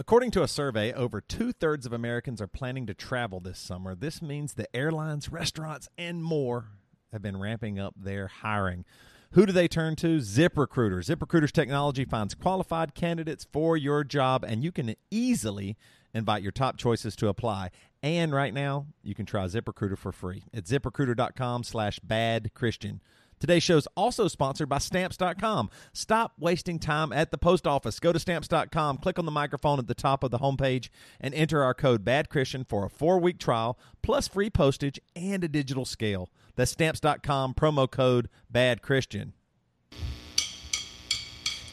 According to a survey, over two thirds of Americans are planning to travel this summer. This means the airlines, restaurants, and more have been ramping up their hiring. Who do they turn to? ZipRecruiter. ZipRecruiter's technology finds qualified candidates for your job, and you can easily invite your top choices to apply. And right now, you can try ZipRecruiter for free at ziprecruiter.com slash bad Christian. Today's show is also sponsored by Stamps.com. Stop wasting time at the post office. Go to Stamps.com, click on the microphone at the top of the homepage, and enter our code Bad Christian for a four week trial, plus free postage and a digital scale. That's Stamps.com, promo code Bad Christian.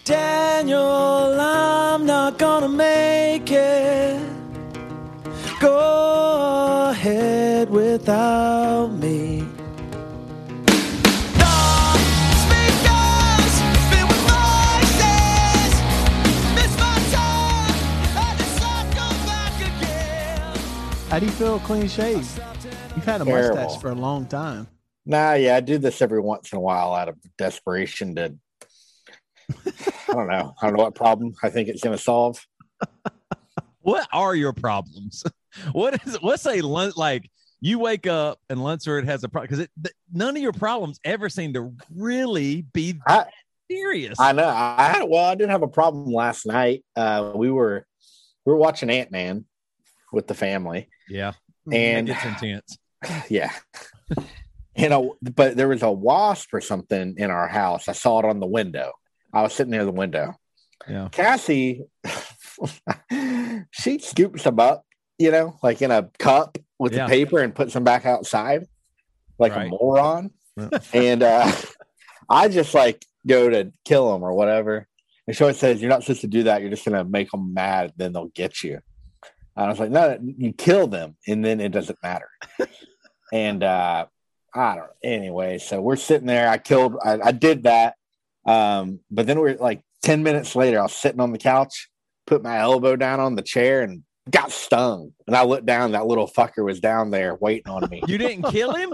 Daniel, I'm not gonna make it. Go ahead without me. How do you feel clean shaved? You've had a Terrible. mustache for a long time. Nah, yeah, I do this every once in a while out of desperation to. I don't know. I don't know what problem I think it's going to solve. What are your problems? What is what's a lun- like? You wake up and Lunsford has a problem because th- none of your problems ever seem to really be I, serious. I know. I had well, I did have a problem last night. Uh, we were we were watching Ant Man with the family, yeah, and it's intense. yeah, you know, but there was a wasp or something in our house. I saw it on the window. I was sitting near the window. Yeah. Cassie, she scoops them up, you know, like in a cup with Yeah. the paper and puts them back outside like Right. a moron. And uh, I just like go to kill them or whatever. And she always says, You're not supposed to do that. You're just going to make them mad. Then they'll get you. And I was like, No, you kill them and then it doesn't matter. and uh, I don't Anyway, so we're sitting there. I killed, I, I did that. Um, but then we're like 10 minutes later, I was sitting on the couch, put my elbow down on the chair and got stung. And I looked down, that little fucker was down there waiting on me. You didn't kill him.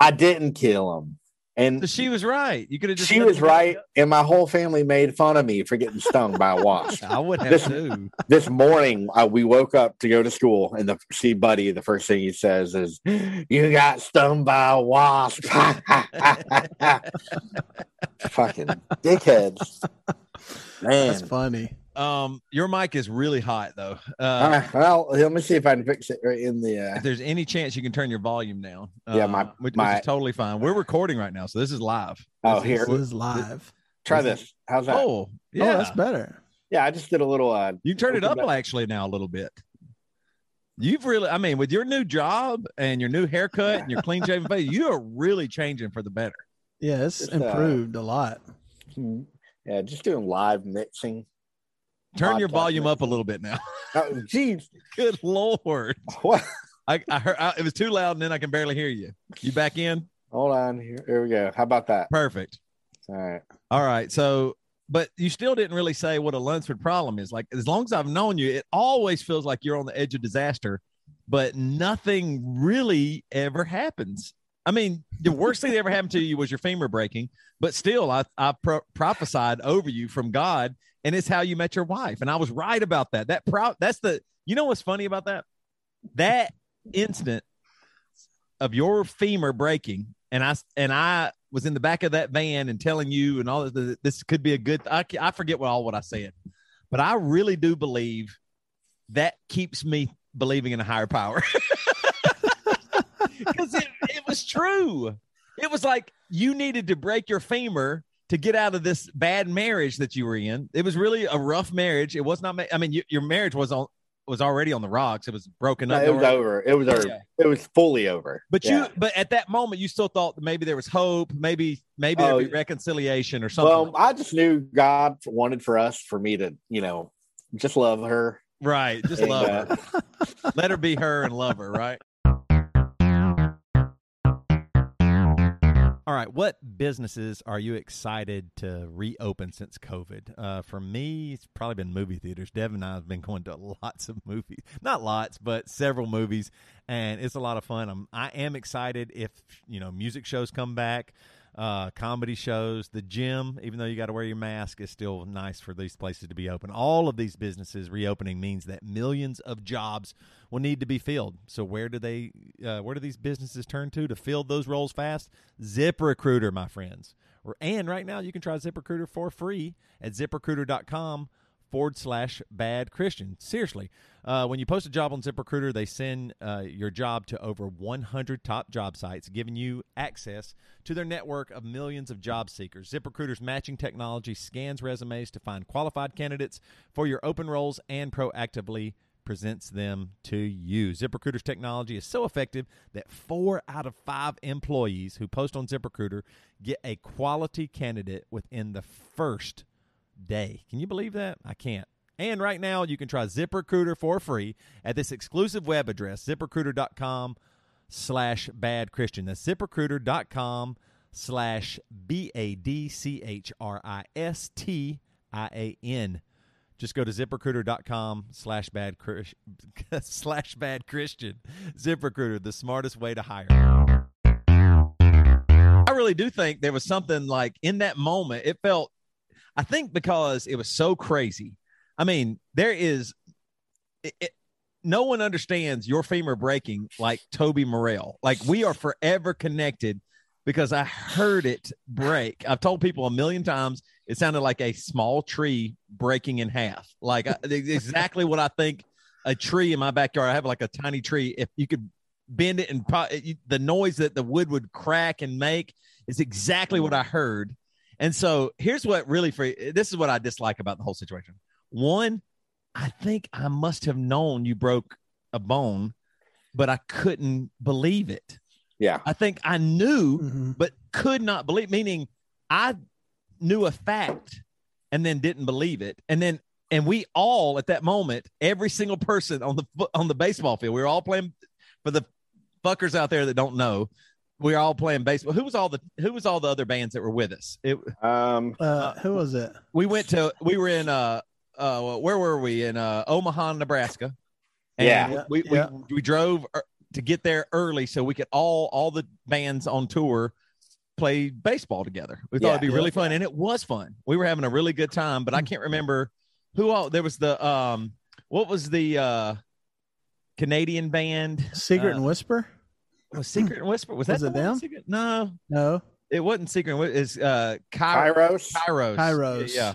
I didn't kill him. And So she was right. You could have just. she was right. And my whole family made fun of me for getting stung by a wasp. I would have This- too. this morning uh, we woke up to go to school and the see buddy the first thing he says is you got stung by a wasp fucking dickheads man That's funny. Um, your mic is really hot though. Uh, Uh, well let me see if i can fix it right in the uh, if there's any chance you can turn your volume down, Yeah, uh, my- which, which my- is totally fine. We're recording right now, so this is live. oh This here This is live. try this how's that Oh, yeah. Oh, that's better. yeah i just did a little uh You can turn it up back. actually now a little bit. You've really, I mean, with your new job and your new haircut and your clean shaven face, you are really changing for the better. Yeah, it's Just, uh, improved a lot. hmm, yeah just doing live mixing Turn your volume up a little bit now. oh Good lord. what I, I heard I, it was too loud and then I can barely hear you. You back in? hold on here here we go how about that Perfect. all right All right. So, but you still didn't really say what a Lunsford problem is. Like, as long as I've known you, it always feels like you're on the edge of disaster, but nothing really ever happens. I mean, the worst thing that ever happened to you was your femur breaking, but still, I, I pro- prophesied over you from God, and it's how you met your wife. And I was right about that. That proud that's the, you know what's funny about that? That incident of your femur breaking, and I, and I was in the back of that van and telling you and all this, this could be a good I, I forget what all what I said but I really do believe that keeps me believing in a higher power because it, it was true it was like you needed to break your femur to get out of this bad marriage that you were in it was really a rough marriage it was not ma- I mean you, your marriage was on was already on the rocks it was broken No, up it was over. It was over. Yeah. It was fully over. But Yeah. you, but at that moment, you still thought maybe there was hope, maybe maybe Oh, there'd be reconciliation or something. well, I just knew God wanted for us for me to, you know, just love her. right, just And, love uh, her. Let her be her and love her. Right. All right, what businesses are you excited to reopen since COVID? Uh, for me, it's probably been movie theaters. Devin and I have been going to lots of movies, not lots, but several movies, and it's a lot of fun. I'm, I am excited if you know music shows come back. Uh, comedy shows, the gym. Even though you got to wear your mask, is still nice for these places to be open. All of these businesses reopening means that millions of jobs will need to be filled. So where do they? Uh, where do these businesses turn to to fill those roles fast? ZipRecruiter, my friends. And right now, you can try ZipRecruiter for free at ZipRecruiter.com forward slash bad Christian. Seriously, uh, when you post a job on ZipRecruiter, they send uh, your job to over 100 top job sites, giving you access to their network of millions of job seekers. ZipRecruiter's matching technology scans resumes to find qualified candidates for your open roles and proactively presents them to you. ZipRecruiter's technology is so effective that four out of five employees who post on ZipRecruiter get a quality candidate within the first day. Can you believe that? I can't. And right now, you can try ZipRecruiter for free at this exclusive web address, ziprecruiter.com slash bad Christian. That's ziprecruiter.com slash B A D C H R I S T I A N. Just go to ziprecruiter.com slash bad slash bad Christian. ZipRecruiter, the smartest way to hire. I really do think there was something like in that moment, it felt I think because it was so crazy. I mean, there is it, it, no one understands your femur breaking like Toby Morrell. Like we are forever connected because I heard it break. I've told people a million times it sounded like a small tree breaking in half. Like I, exactly what I think a tree in my backyard. I have like a tiny tree. If you could bend it and the noise that the wood would crack and make is exactly what I heard. And so here's what really for this is what I dislike about the whole situation. One, I think I must have known you broke a bone, but I couldn't believe it. Yeah. I think I knew, mm-hmm. but could not believe, meaning I knew a fact and then didn't believe it. And then, and we all at that moment, every single person on the on the baseball field, we were all playing for the fuckers out there that don't know we were all playing baseball. Who was all the Who was all the other bands that were with us? It, um, uh, who was it? We went to. We were in. Uh, uh, where were we in uh, Omaha, Nebraska? And yeah, we, yeah. we we drove er, to get there early so we could all all the bands on tour play baseball together. We thought yeah, it'd be yeah, really fun, and it was fun. We were having a really good time, but I can't remember who all. There was the um, what was the uh, Canadian band? Secret uh, and Whisper was Secret and Whisper. Was that was it them? Secret? No, no, it wasn't Secret. Is uh, Kairos? Kairos. Kairos. Yeah.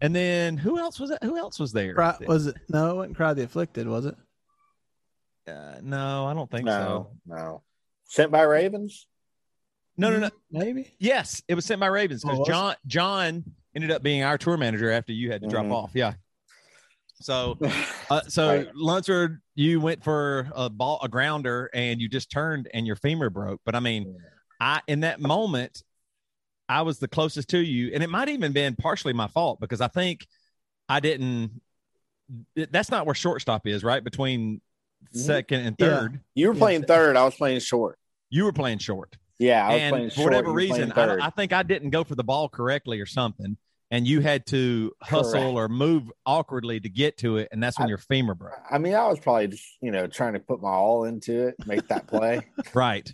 And then who else was it? Who else was there? Cry, was it? No, it wasn't Cry the Afflicted, was it? Uh, no, I don't think no, so. No, Sent by Ravens. No, no, no. Maybe. Yes, it was sent by Ravens because oh, John John ended up being our tour manager after you had to drop mm-hmm. off. Yeah. So, uh, so right. Lunsford, you went for a ball, a grounder, and you just turned, and your femur broke. But I mean, I in that moment, I was the closest to you, and it might even been partially my fault because I think I didn't. That's not where shortstop is, right? Between mm-hmm. second and third. Yeah. You were playing third. I was playing short. You were playing short. Yeah, i was playing short and for whatever reason, I, I, think I didn't go for the ball correctly or something and you had to hustle Correct. or move awkwardly to get to it, and that's when I, your femur broke. I mean, I was probably just you know trying to put my all into it, make that play. right.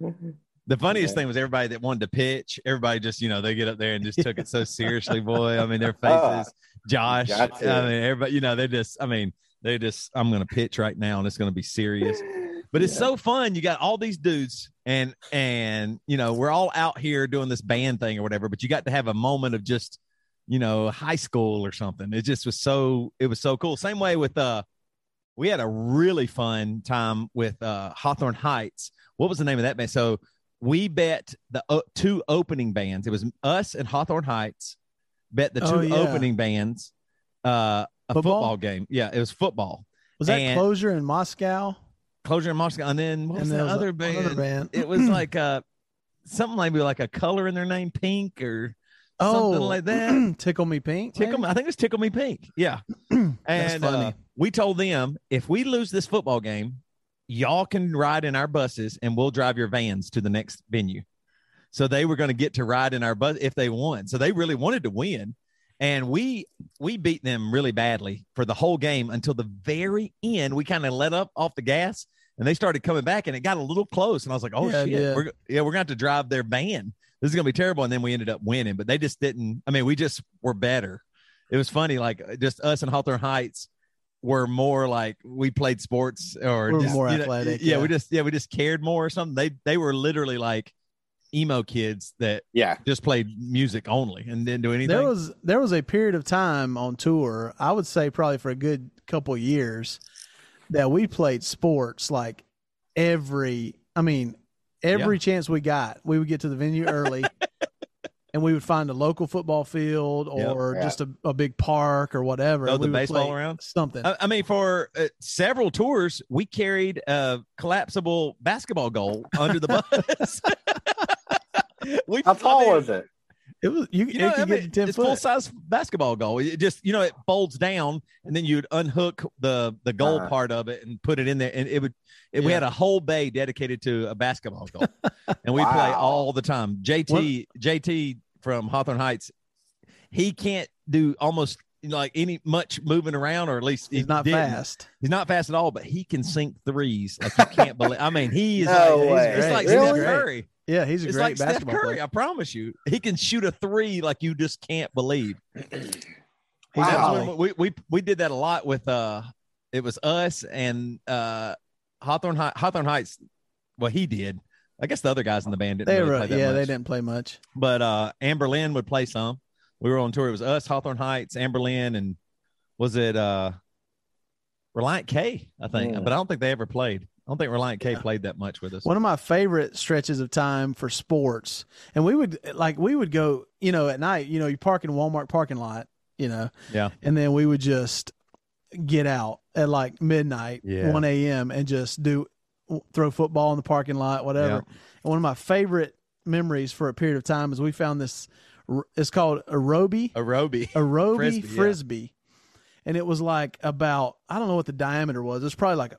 The funniest yeah. thing was everybody that wanted to pitch. Everybody just you know they get up there and just took it so seriously, boy. I mean, their oh, faces. Josh. I mean, everybody. You know, they just. I mean, they just. I'm going to pitch right now, and it's going to be serious. But it's yeah. so fun. You got all these dudes and and you know, we're all out here doing this band thing or whatever, but you got to have a moment of just, you know, high school or something. It just was so it was so cool. Same way with uh we had a really fun time with uh Hawthorne Heights. What was the name of that band? So we bet the uh, two opening bands. It was us and Hawthorne Heights bet the two oh, yeah. opening bands uh a football? football? game. Yeah, it was football. Was that and, closure in Moscow? Closure in Moscow, and then what was and the other band? band? It was like uh something maybe like a color in their name, pink or oh, something like that. Tickle Me Pink. Tickle me. I think it was Tickle Me Pink. Yeah. and uh, we told them if we lose this football game, y'all can ride in our buses and we'll drive your vans to the next venue. So they were going to get to ride in our bus if they won. So they really wanted to win and we we beat them really badly for the whole game until the very end. We kind of let up off the gas, and they started coming back, and it got a little close. And I was like, "Oh yeah, shit, yeah. we're yeah we're going to have to drive their van." this is gonna be terrible, and then we ended up winning. But they just didn't. I mean, we just were better. It was funny, like uh, just us and Hawthorne Heights were more like we played sports or We were just, more you know, athletic, yeah, yeah. we just yeah we just cared more or something. They they were literally like emo kids that Yeah. just played music only and didn't do anything. There was there was a period of time on tour, I would say probably for a good couple of years, that we played sports like every I mean, every chance we got, we would get to the venue early and we would find a local football field Yep. or Yeah. just a, a big park or whatever. Throw the baseball around? Something. I, I mean, for uh, several tours, we carried a collapsible basketball goal under the bus. we, How I tall mean, was it? It was you, You know, could I get mean, to ten it's full size basketball goal. It just you know it folds down, and then you'd unhook the the goal Uh-huh. part of it and put it in there, and it would. It, We had a whole bay dedicated to a basketball goal, and we play all the time. JT JT from Hawthorne Heights, he can't do almost like any much moving around, or at least he He's not didn't. fast. He's not fast at all, but he can sink threes like you can't believe. I mean, he is No like way. it's Great. like He's Steph great. Curry. Yeah, he's a It's great like Steph Curry. player. I promise you, he can shoot a three like you just can't believe. Wow. we, we we did that a lot with uh, it was us and uh, Hawthorne High, Hawthorne Heights. Well, he did. I guess the other guys in the band didn't They really were, play that yeah, much. they didn't play much. But uh, Amberlin would play some. We were on tour. It was us, Hawthorne Heights, Amberlin, and was it uh, Relient K? I think, Mm. but I don't think they ever played. I don't think Relient K Yeah. played that much with us. One of my favorite stretches of time for sports, and we would like we would go, you know, at night. You know, you park in Walmart parking lot, you know, Yeah. and then we would just get out at like midnight, Yeah. one a.m., and just do throw football in the parking lot, whatever. Yeah. And one of my favorite memories for a period of time is we found this. It's called Aerobie. Aerobie. Aerobie Frisbee, frisbee, yeah. and it was like about I don't know what the diameter was. It was probably like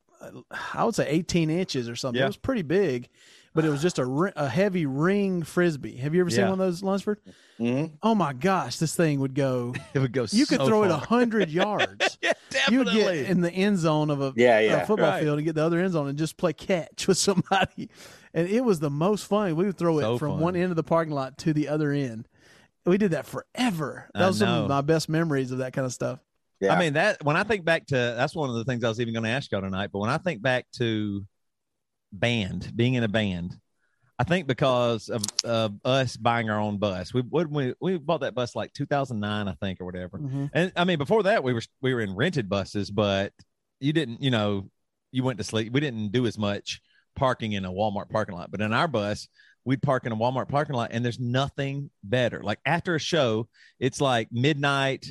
I would say 18 inches or something. Yeah. It was pretty big, but it was just a a heavy ring frisbee. Have you ever seen one of those, Lunsford? Mhm. Oh my gosh, this thing would go. It would go. You could so throw it a hundred yards. yeah, You would get in the end zone of a, Yeah, a yeah. football Right. field and get the other end zone and just play catch with somebody. And it was the most fun. We would throw it from fun. one end of the parking lot to the other end. We did that forever. That I was some of my best memories of that kind of stuff. Yeah. I mean that when I think back to that's one of the things I was even going to ask y'all tonight. But when I think back to band, being in a band, I think because of, of us buying our own bus, we we we bought that bus like 2009, I think, or whatever. Mm-hmm. And I mean, before that, we were we were in rented buses, but you didn't, you know, you went to sleep. We didn't do as much parking in a Walmart parking lot, but in our bus, we'd park in a Walmart parking lot, and there's nothing better. Like after a show, it's like midnight,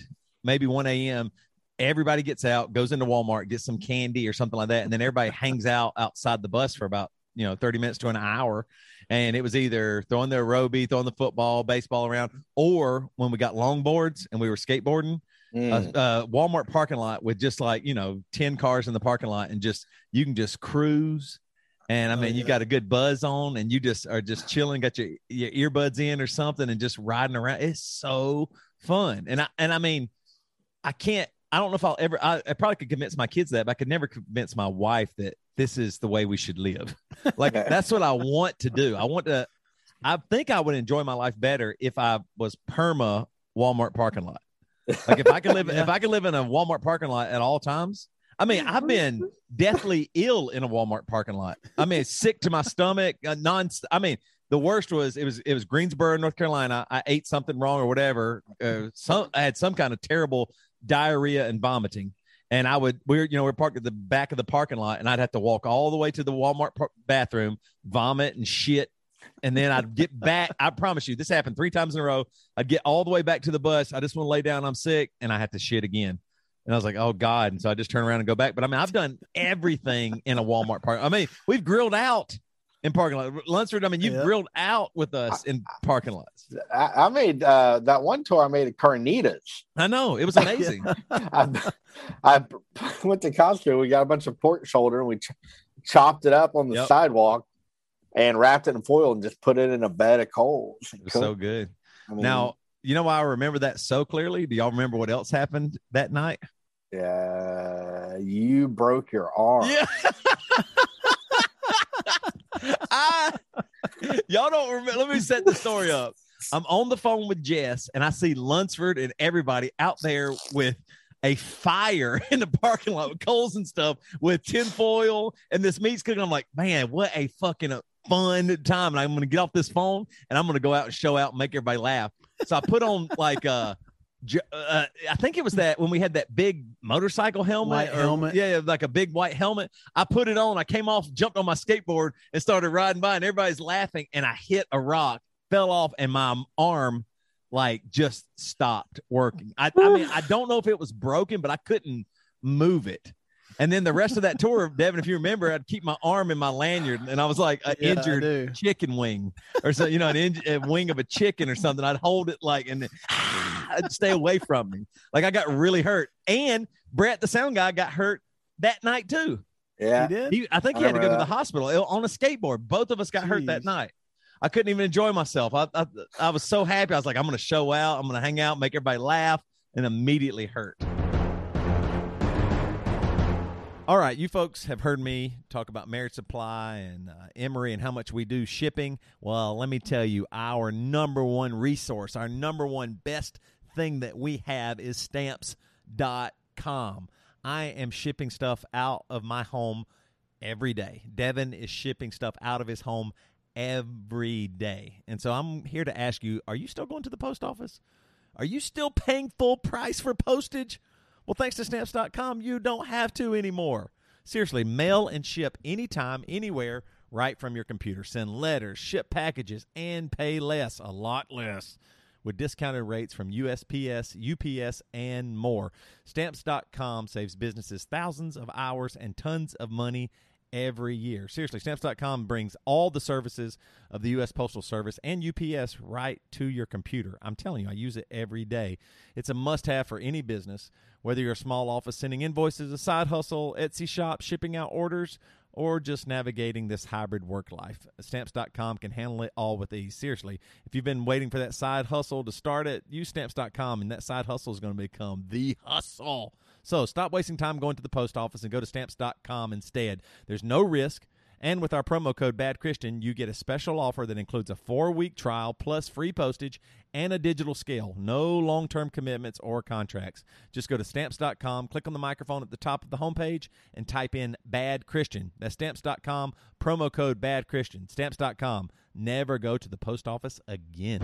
maybe 1 a.m. Everybody gets out, goes into Walmart, gets some candy or something like that, and then everybody hangs out outside the bus for about you know 30 minutes to an hour. And it was either throwing the aerobie, throwing the football, baseball around, or when we got longboards and we were skateboarding, Mm. a, a Walmart parking lot with just like you know ten cars in the parking lot, and just you can just cruise. And I Oh, mean, you got a good buzz on, and you just are just chilling, got your your earbuds in or something, and just riding around. It's so fun, and I and I mean, I can't. I don't know if I'll ever. I, I probably could convince my kids that, but I could never convince my wife that this is the way we should live. like that's what I want to do. I want to. I think I would enjoy my life better if I was perma Walmart parking lot. Like if I could live, if I could live in a Walmart parking lot at all times. I mean, I've been deathly ill in a Walmart parking lot. I mean, sick to my stomach. Uh, non. I mean, the worst was it was it was Greensboro, North Carolina. I ate something wrong or whatever. Uh, some I had some kind of terrible diarrhea and vomiting. And I would, we we're, you know, we're parked at the back of the parking lot, and I'd have to walk all the way to the Walmart par- bathroom, vomit and shit, and then I'd get back. I promise you, this happened three times in a row. I'd get all the way back to the bus. I just want to lay down. I'm sick, and I have to shit again. And I was like, oh God. And so I just turn around and go back. But I mean, I've done everything in a Walmart park. I mean, we've grilled out in parking lot. Lunsford, I mean, you've Yeah. grilled out with us in parking lots. I, I made uh, that one tour. I made at Carnitas. I know. It was amazing. I, I went to Costco. We got a bunch of pork shoulder and we ch- chopped it up on the Yep. sidewalk and wrapped it in foil and just put it in a bed of coals. It was so good. I mean, Now, you know why I remember that so clearly? Do y'all remember what else happened that night? yeah, you broke your arm. Yeah. Y'all don't remember. Let me set the story up. I'm on the phone with Jess, and I see Lunsford and everybody out there with a fire in the parking lot with coals and stuff with tinfoil and this meat's cooking. I'm like, man, what a fucking uh, fun time. And I'm to get off this phone and I'm to go out and show out and make everybody laugh. So I put on like, uh, uh, I think it was that when we had that big motorcycle helmet, White helmet. yeah, like a big white helmet. I put it on. I came off, jumped on my skateboard, and started riding by, and everybody's laughing. And I hit a rock, fell off, and my arm like just stopped working. I, I mean, I don't know if it was broken, but I couldn't move it. And then the rest of that tour, Devin, if you remember, I'd keep my arm in my lanyard, and I was like an Yeah, injured chicken wing or so, you know, an in, wing of a chicken or something. I'd hold it like, and then, I'd stay away from me. Like I got really hurt. And Brett, the sound guy, got hurt that night too. Yeah. He did. He, I think I he had to go to the hospital uh, on a skateboard. Both of us got hurt that night. I couldn't even enjoy myself. I, I I was so happy. I was like, I'm going to show out. I'm going to hang out, make everybody laugh, and immediately hurt. All right, you folks have heard me talk about Merit Supply and uh, Emery and how much we do shipping. Well, let me tell you, our number one resource, our number one best thing that we have is stamps.com. I am shipping stuff out of my home every day. Devin is shipping stuff out of his home every day. And so I'm here to ask you are you still going to the post office? Are you still paying full price for postage? Well, thanks to stamps.com, you don't have to anymore. Seriously, mail and ship anytime, anywhere, right from your computer. Send letters, ship packages, and pay less, a lot less, with discounted rates from USPS, UPS, and more. Stamps.com saves businesses thousands of hours and tons of money every year. Seriously, stamps.com brings all the services of the U.S. Postal Service and UPS right to your computer. I'm telling you, I use it every day. It's a must have for any business, whether you're a small office sending invoices, a side hustle, Etsy shop, shipping out orders, or just navigating this hybrid work life. Stamps.com can handle it all with ease. Seriously, if you've been waiting for that side hustle to start it, use Stamps.com, and that side hustle is going to become the hustle. So stop wasting time going to the post office and go to Stamps.com instead. There's no risk. And with our promo code Bad Christian, you get a special offer that includes a four week trial plus free postage and a digital scale. No long term commitments or contracts. Just go to stamps.com, click on the microphone at the top of the homepage, and type in Bad Christian. That's stamps.com, promo code Bad Christian. Stamps.com. Never go to the post office again.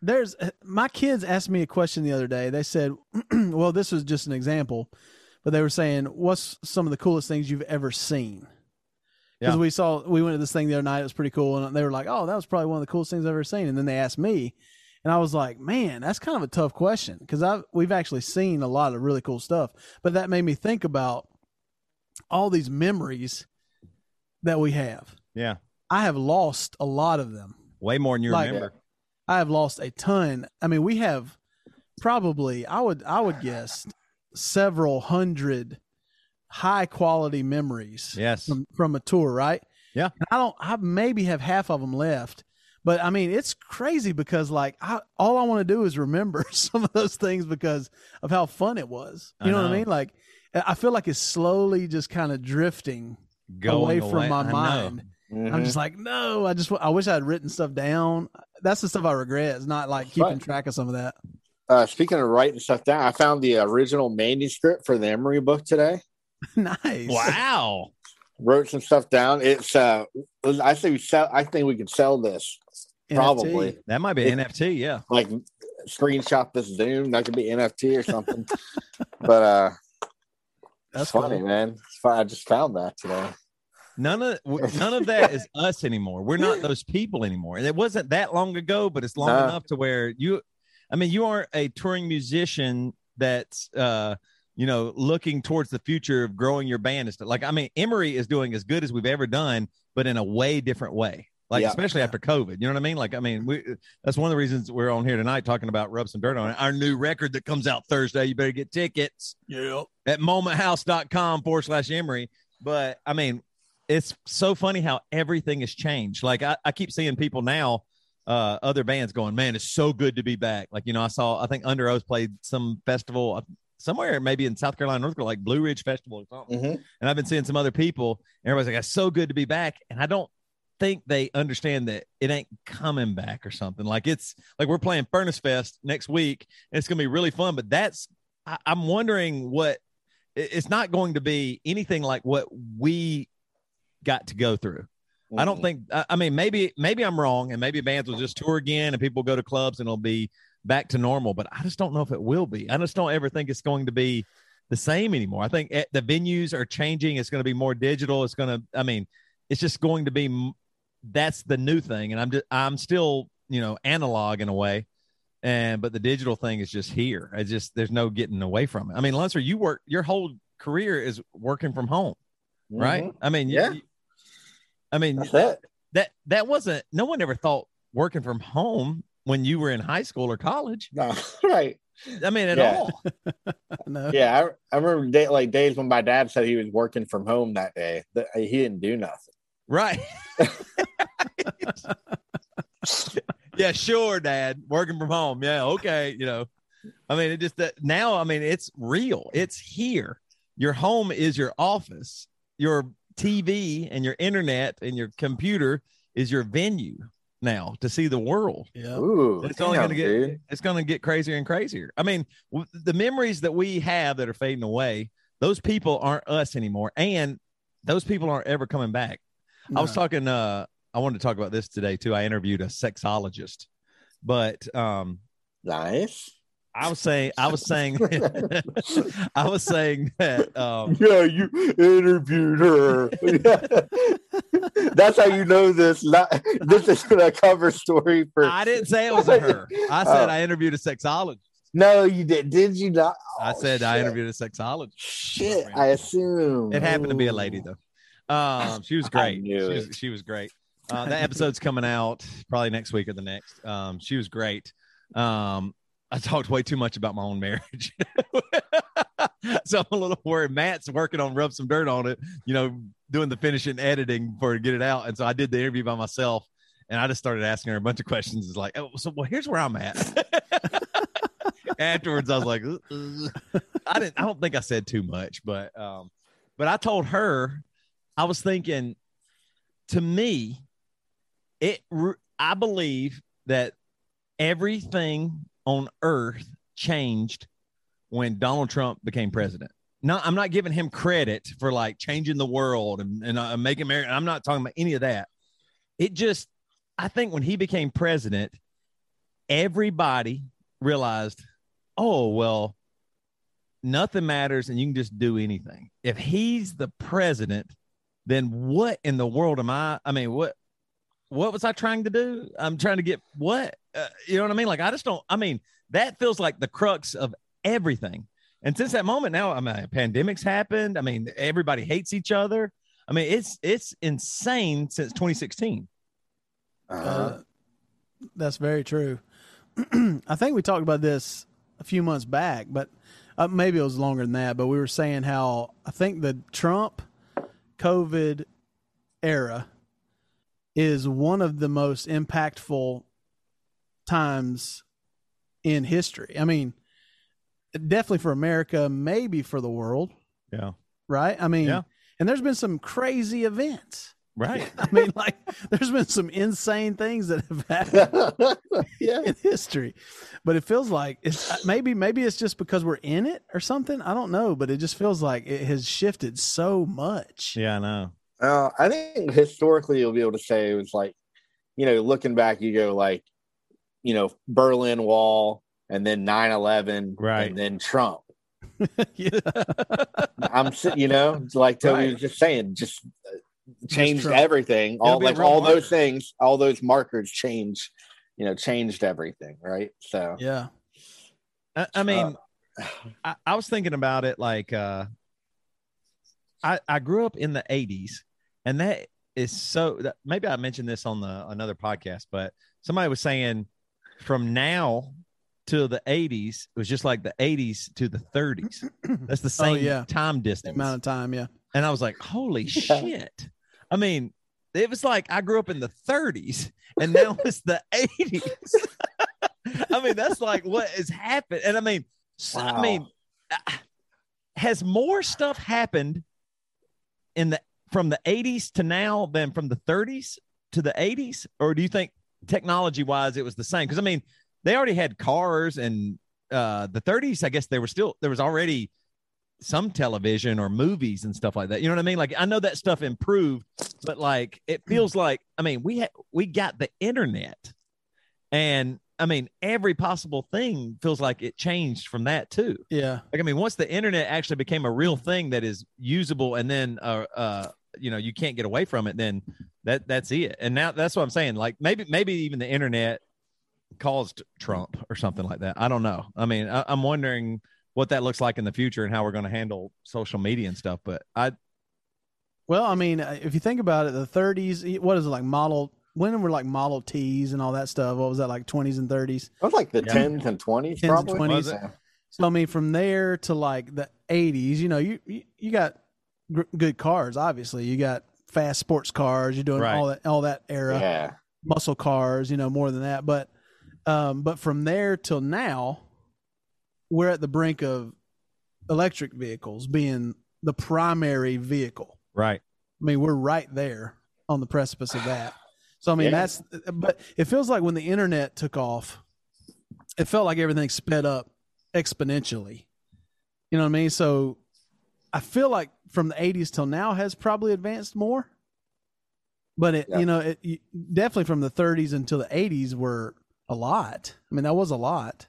There's uh, my kids asked me a question the other day. They said, "Well, this was just an example, but they were saying, what's some of the coolest things you've ever seen?" Because Yeah. we saw we went to this thing the other night. It was pretty cool, and they were like, "Oh, that was probably one of the coolest things I've ever seen." And then they asked me, and I was like, "Man, that's kind of a tough question because I we've actually seen a lot of really cool stuff." But that made me think about all these memories that we have. Yeah. I have lost a lot of them. Way more than you Like- remember. I have lost a ton. I mean, we have probably I would I would guess several hundred high quality memories Yes. from from a tour, right? Yeah. And I don't I maybe have half of them left. But I mean, it's crazy because like I, all I want to do is remember some of those things because of how fun it was. You I know, what I mean? Like I feel like it's slowly just kind of drifting Going away from my I know. mind. I'm Mhm. just like, no, I just I wish I had written stuff down. That's the stuff I regret. Is not like keeping Right. track of some of that. Uh, speaking of writing stuff down, I found the original manuscript for the Emery book today. nice. Wow. Wrote some stuff down. It's uh, I think we sell. I think we could sell this NFT. probably. That might be It- NFT. Yeah. Like screenshot this Zoom. That could be NFT or something. but uh, That's it's funny, cool. man. It's fun. I just found that today. None of none of that is us anymore. We're not those people anymore. And it wasn't that long ago, but it's long No. enough to where you I mean, you aren't a touring musician that's uh you know looking towards the future of growing your band and stuff. Like I mean, Emery is doing as good as we've ever done, but in a way different way. Like Yeah. especially after COVID. You know what I mean? Like I mean, we that's one of the reasons we're on here tonight talking about Rub Some Dirt on it. Our new record that comes out Thursday. You better get tickets Yeah. at momenthouse.com forward slash Emery. But I mean, it's so funny how everything has changed. Like I, I keep seeing people now, uh, other bands going, man, it's so good to be back. Like, you know, I saw, I think Underoath played some festival, uh, somewhere maybe in South Carolina, North Carolina, like Blue Ridge Festival or something. Mhm. And I've been seeing some other people, and everybody's like, "It's so good to be back." And I don't think they understand that it ain't coming back or something. Like it's like we're playing Furnace Fest next week, and it's gonna be really fun. But that's I, I'm wondering what it's not going to be anything like what we got to go through. I don't think. I I mean, maybe maybe I'm wrong, and maybe bands will just tour again, and people go to clubs, and it'll be back to normal. But I just don't know if it will be. I just don't ever think it's going to be the same anymore. I think eh, the venues are changing. It's going to be more digital. It's going to. I mean, it's just going to be. That's the new thing, and I'm just. I'm still, you know, analog in a way, and but the digital thing is just here. It's just there's no getting away from it. I mean, Lunsford, you work your whole career is working from home, right? Mhm. I mean, Yeah. you- I mean, That's it. that that wasn't no one ever thought working from home when you were in high school or college No, right. i mean at Yeah. all No. Yeah, I, I remember day, like days when my dad said he was working from home that day. That uh, he didn't do nothing. right yeah sure dad working from home yeah okay you know i mean it just that now i mean it's real it's here your home is your office your tv and your internet and your computer is your venue now to see the world Yeah. Ooh, It's only gonna get- dude. it's going to get crazier and crazier. I mean, w- the memories that we have that are fading away, those people aren't us anymore, and those people aren't ever coming back. I was talking. uh I wanted to talk about this today too. I interviewed a sexologist, but um, nice. I was saying, I was saying, I was saying that um, Yeah, you interviewed her. That's how you know this. Not, this is a cover story for. I didn't say it was her. I said Oh. I interviewed a sexologist. No, you did. Did you not? I Oh, said I interviewed a sexologist. Shit, I assume It happened to be a lady though. Um, she was great. She was, she was great. Uh, that episode's coming out probably next week or the next. Um, she was great. Um, I talked way too much about my own marriage, so I'm a little worried. Matt's working on rub some dirt on it, you know, doing the finishing editing for to get it out, and so I did the interview by myself, and I just started asking her a bunch of questions. It's like, oh, so well, here's where I'm at. Afterwards, I was like. I didn't. I don't think I said too much, but um, but I told her I was thinking. To me, it. I believe that everything on Earth changed when Donald Trump became president. No, I'm not giving him credit for like changing the world and, and uh, making America. I'm not talking about any of that. It just, I think when he became president, everybody realized, oh, well, nothing matters and you can just do anything. If he's the president, then what in the world am I? I mean, what what was I trying to do? I'm trying to get what? Uh, you know what I mean? Like I just don't. I mean, that feels like the crux of everything. And since that moment, now I mean, pandemics happened. I mean, everybody hates each other. I mean, it's it's insane since 2016. Uh-huh. Uh, that's very true. I think we talked about this a few months back, but uh, maybe it was longer than that. But we were saying how I think the Trump COVID era is one of the most impactful times in history. I mean, definitely for America, maybe for the world, Yeah. right? I mean, Yeah. and there's been some crazy events. Right. I mean, like, there's been some insane things that have happened yeah. in history, but it feels like it's uh, maybe maybe it's just because we're in it or something. I don't know, but it just feels like it has shifted so much. Yeah, I know. Uh, I think historically you'll be able to say it was like, you know, looking back, you go like, you know, Berlin Wall and then 9 11 Right. and then Trump. yeah, I'm, you know, like Toby Right. was just saying, just uh, changed Trump. everything. All be a like all those things, all those markers change, you know, changed everything. Right. So, yeah, I, I mean, I, I was thinking about it like uh I I grew up in the 80s and that is so maybe I mentioned this on the another podcast, but somebody was saying from now to the 80s it was just like the 80s to the 30s. That's the Oh, same yeah. time distance. amount of time. Yeah, and I was like, holy Yeah. shit. I mean, it was like I grew up in the 30s and now it's the 80s. I mean, that's like what has happened. And I mean, so- I mean, uh, has more stuff happened in the from the 80s to now than from the 30s to the 80s or do you think technology wise it was the same. Because i mean they already had cars and uh the 30s i guess they were still there was already some television or movies and stuff like that. You know what i mean? Like i know that stuff improved but like it feels like i mean we had we got the internet. And i mean every possible thing feels like it changed from that too. Yeah. like i mean once the internet actually became a real thing that is usable and then uh uh you know you can't get away from it then that that's it and now that's what i'm saying like maybe maybe even the internet caused trump or something like that i don't know i mean I, i'm wondering what that looks like in the future and how we're going to handle social media and stuff but i Well, I mean, uh, if you think about it, the 30s, what is it like model? When were like Model Ts and all that stuff? What was that like 20s and 30s? It was like the Yeah. tens and twenties, 10s and 20s. Was it? Yeah. So I mean, from there to like the 80s, you know, you you, you got gr- good cars. Obviously, you got fast sports cars. You're doing Right. all that all that era. Yeah. muscle cars, you know, more than that. But um, but from there till now, we're at the brink of electric vehicles being the primary vehicle. right I mean, we're right there on the precipice of that. So I mean, Yeah. that's but it feels like when the internet took off, it felt like everything sped up exponentially. You know what I mean? So I feel like from the 80s till now has probably advanced more. But it, Yeah. you know, it you- definitely from the 30s until the 80s were a lot. I mean, that was a lot,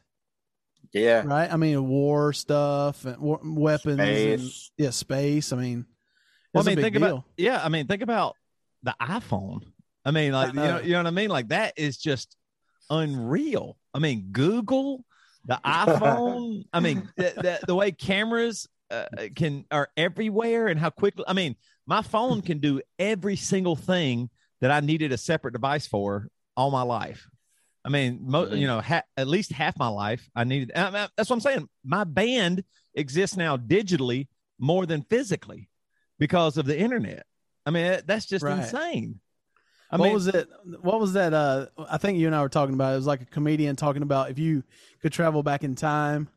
Yeah. right? I mean, war stuff and war, weapons and yeah, space. I mean, well it's i a mean big think deal. about yeah i mean think about the iphone i mean like you know know. you know what i mean like that is just unreal i mean google the iphone i mean the, the, the way cameras uh, can are everywhere and how quickly i mean my phone can do every single thing that i needed a separate device for all my life i mean mo- Mhm. you know ha- at least half my life i needed I mean, that's what i'm saying my band exists now digitally more than physically because of the internet i mean that's just Right. insane I mean what mean, was it? What was that? Uh, I think you and I were talking about. It, it was like a comedian talking about if you could travel back in time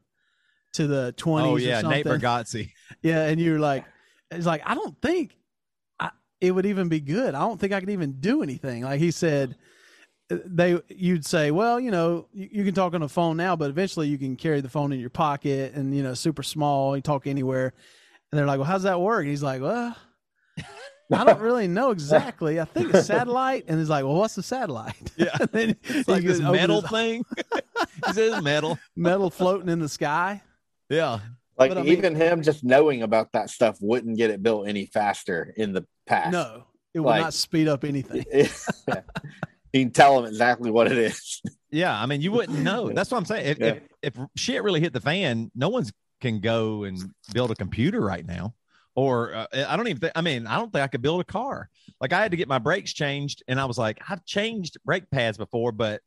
to the twenties. oh or yeah, Nate. Bargatze. Yeah, and you're like, it's like I don't think I, it would even be good. I don't think I could even do anything. Like he said, they you'd say, well, you know, you, you can talk on the phone now, but eventually you can carry the phone in your pocket and you know, super small. You talk anywhere, and they're like, well, how's that work? And he's like, well. I don't really know exactly. I think it's satellite, and he's like, "Well, what's the satellite?" Yeah. then It's like this metal thing. he says metal. metal floating in the sky. Yeah. Like But I mean- even him just knowing about that stuff wouldn't get it built any faster in the past. No, it will Like- not speed up anything. you can tell him exactly what it is. Yeah. I mean, you wouldn't know. That's what I'm saying. If, Yeah. if, if shit really hit the fan, no one's can go and build a computer right now. Or uh, I don't even think, I mean, I don't think I could build a car. Like I had to get my brakes changed. And I was like, I've changed brake pads before, but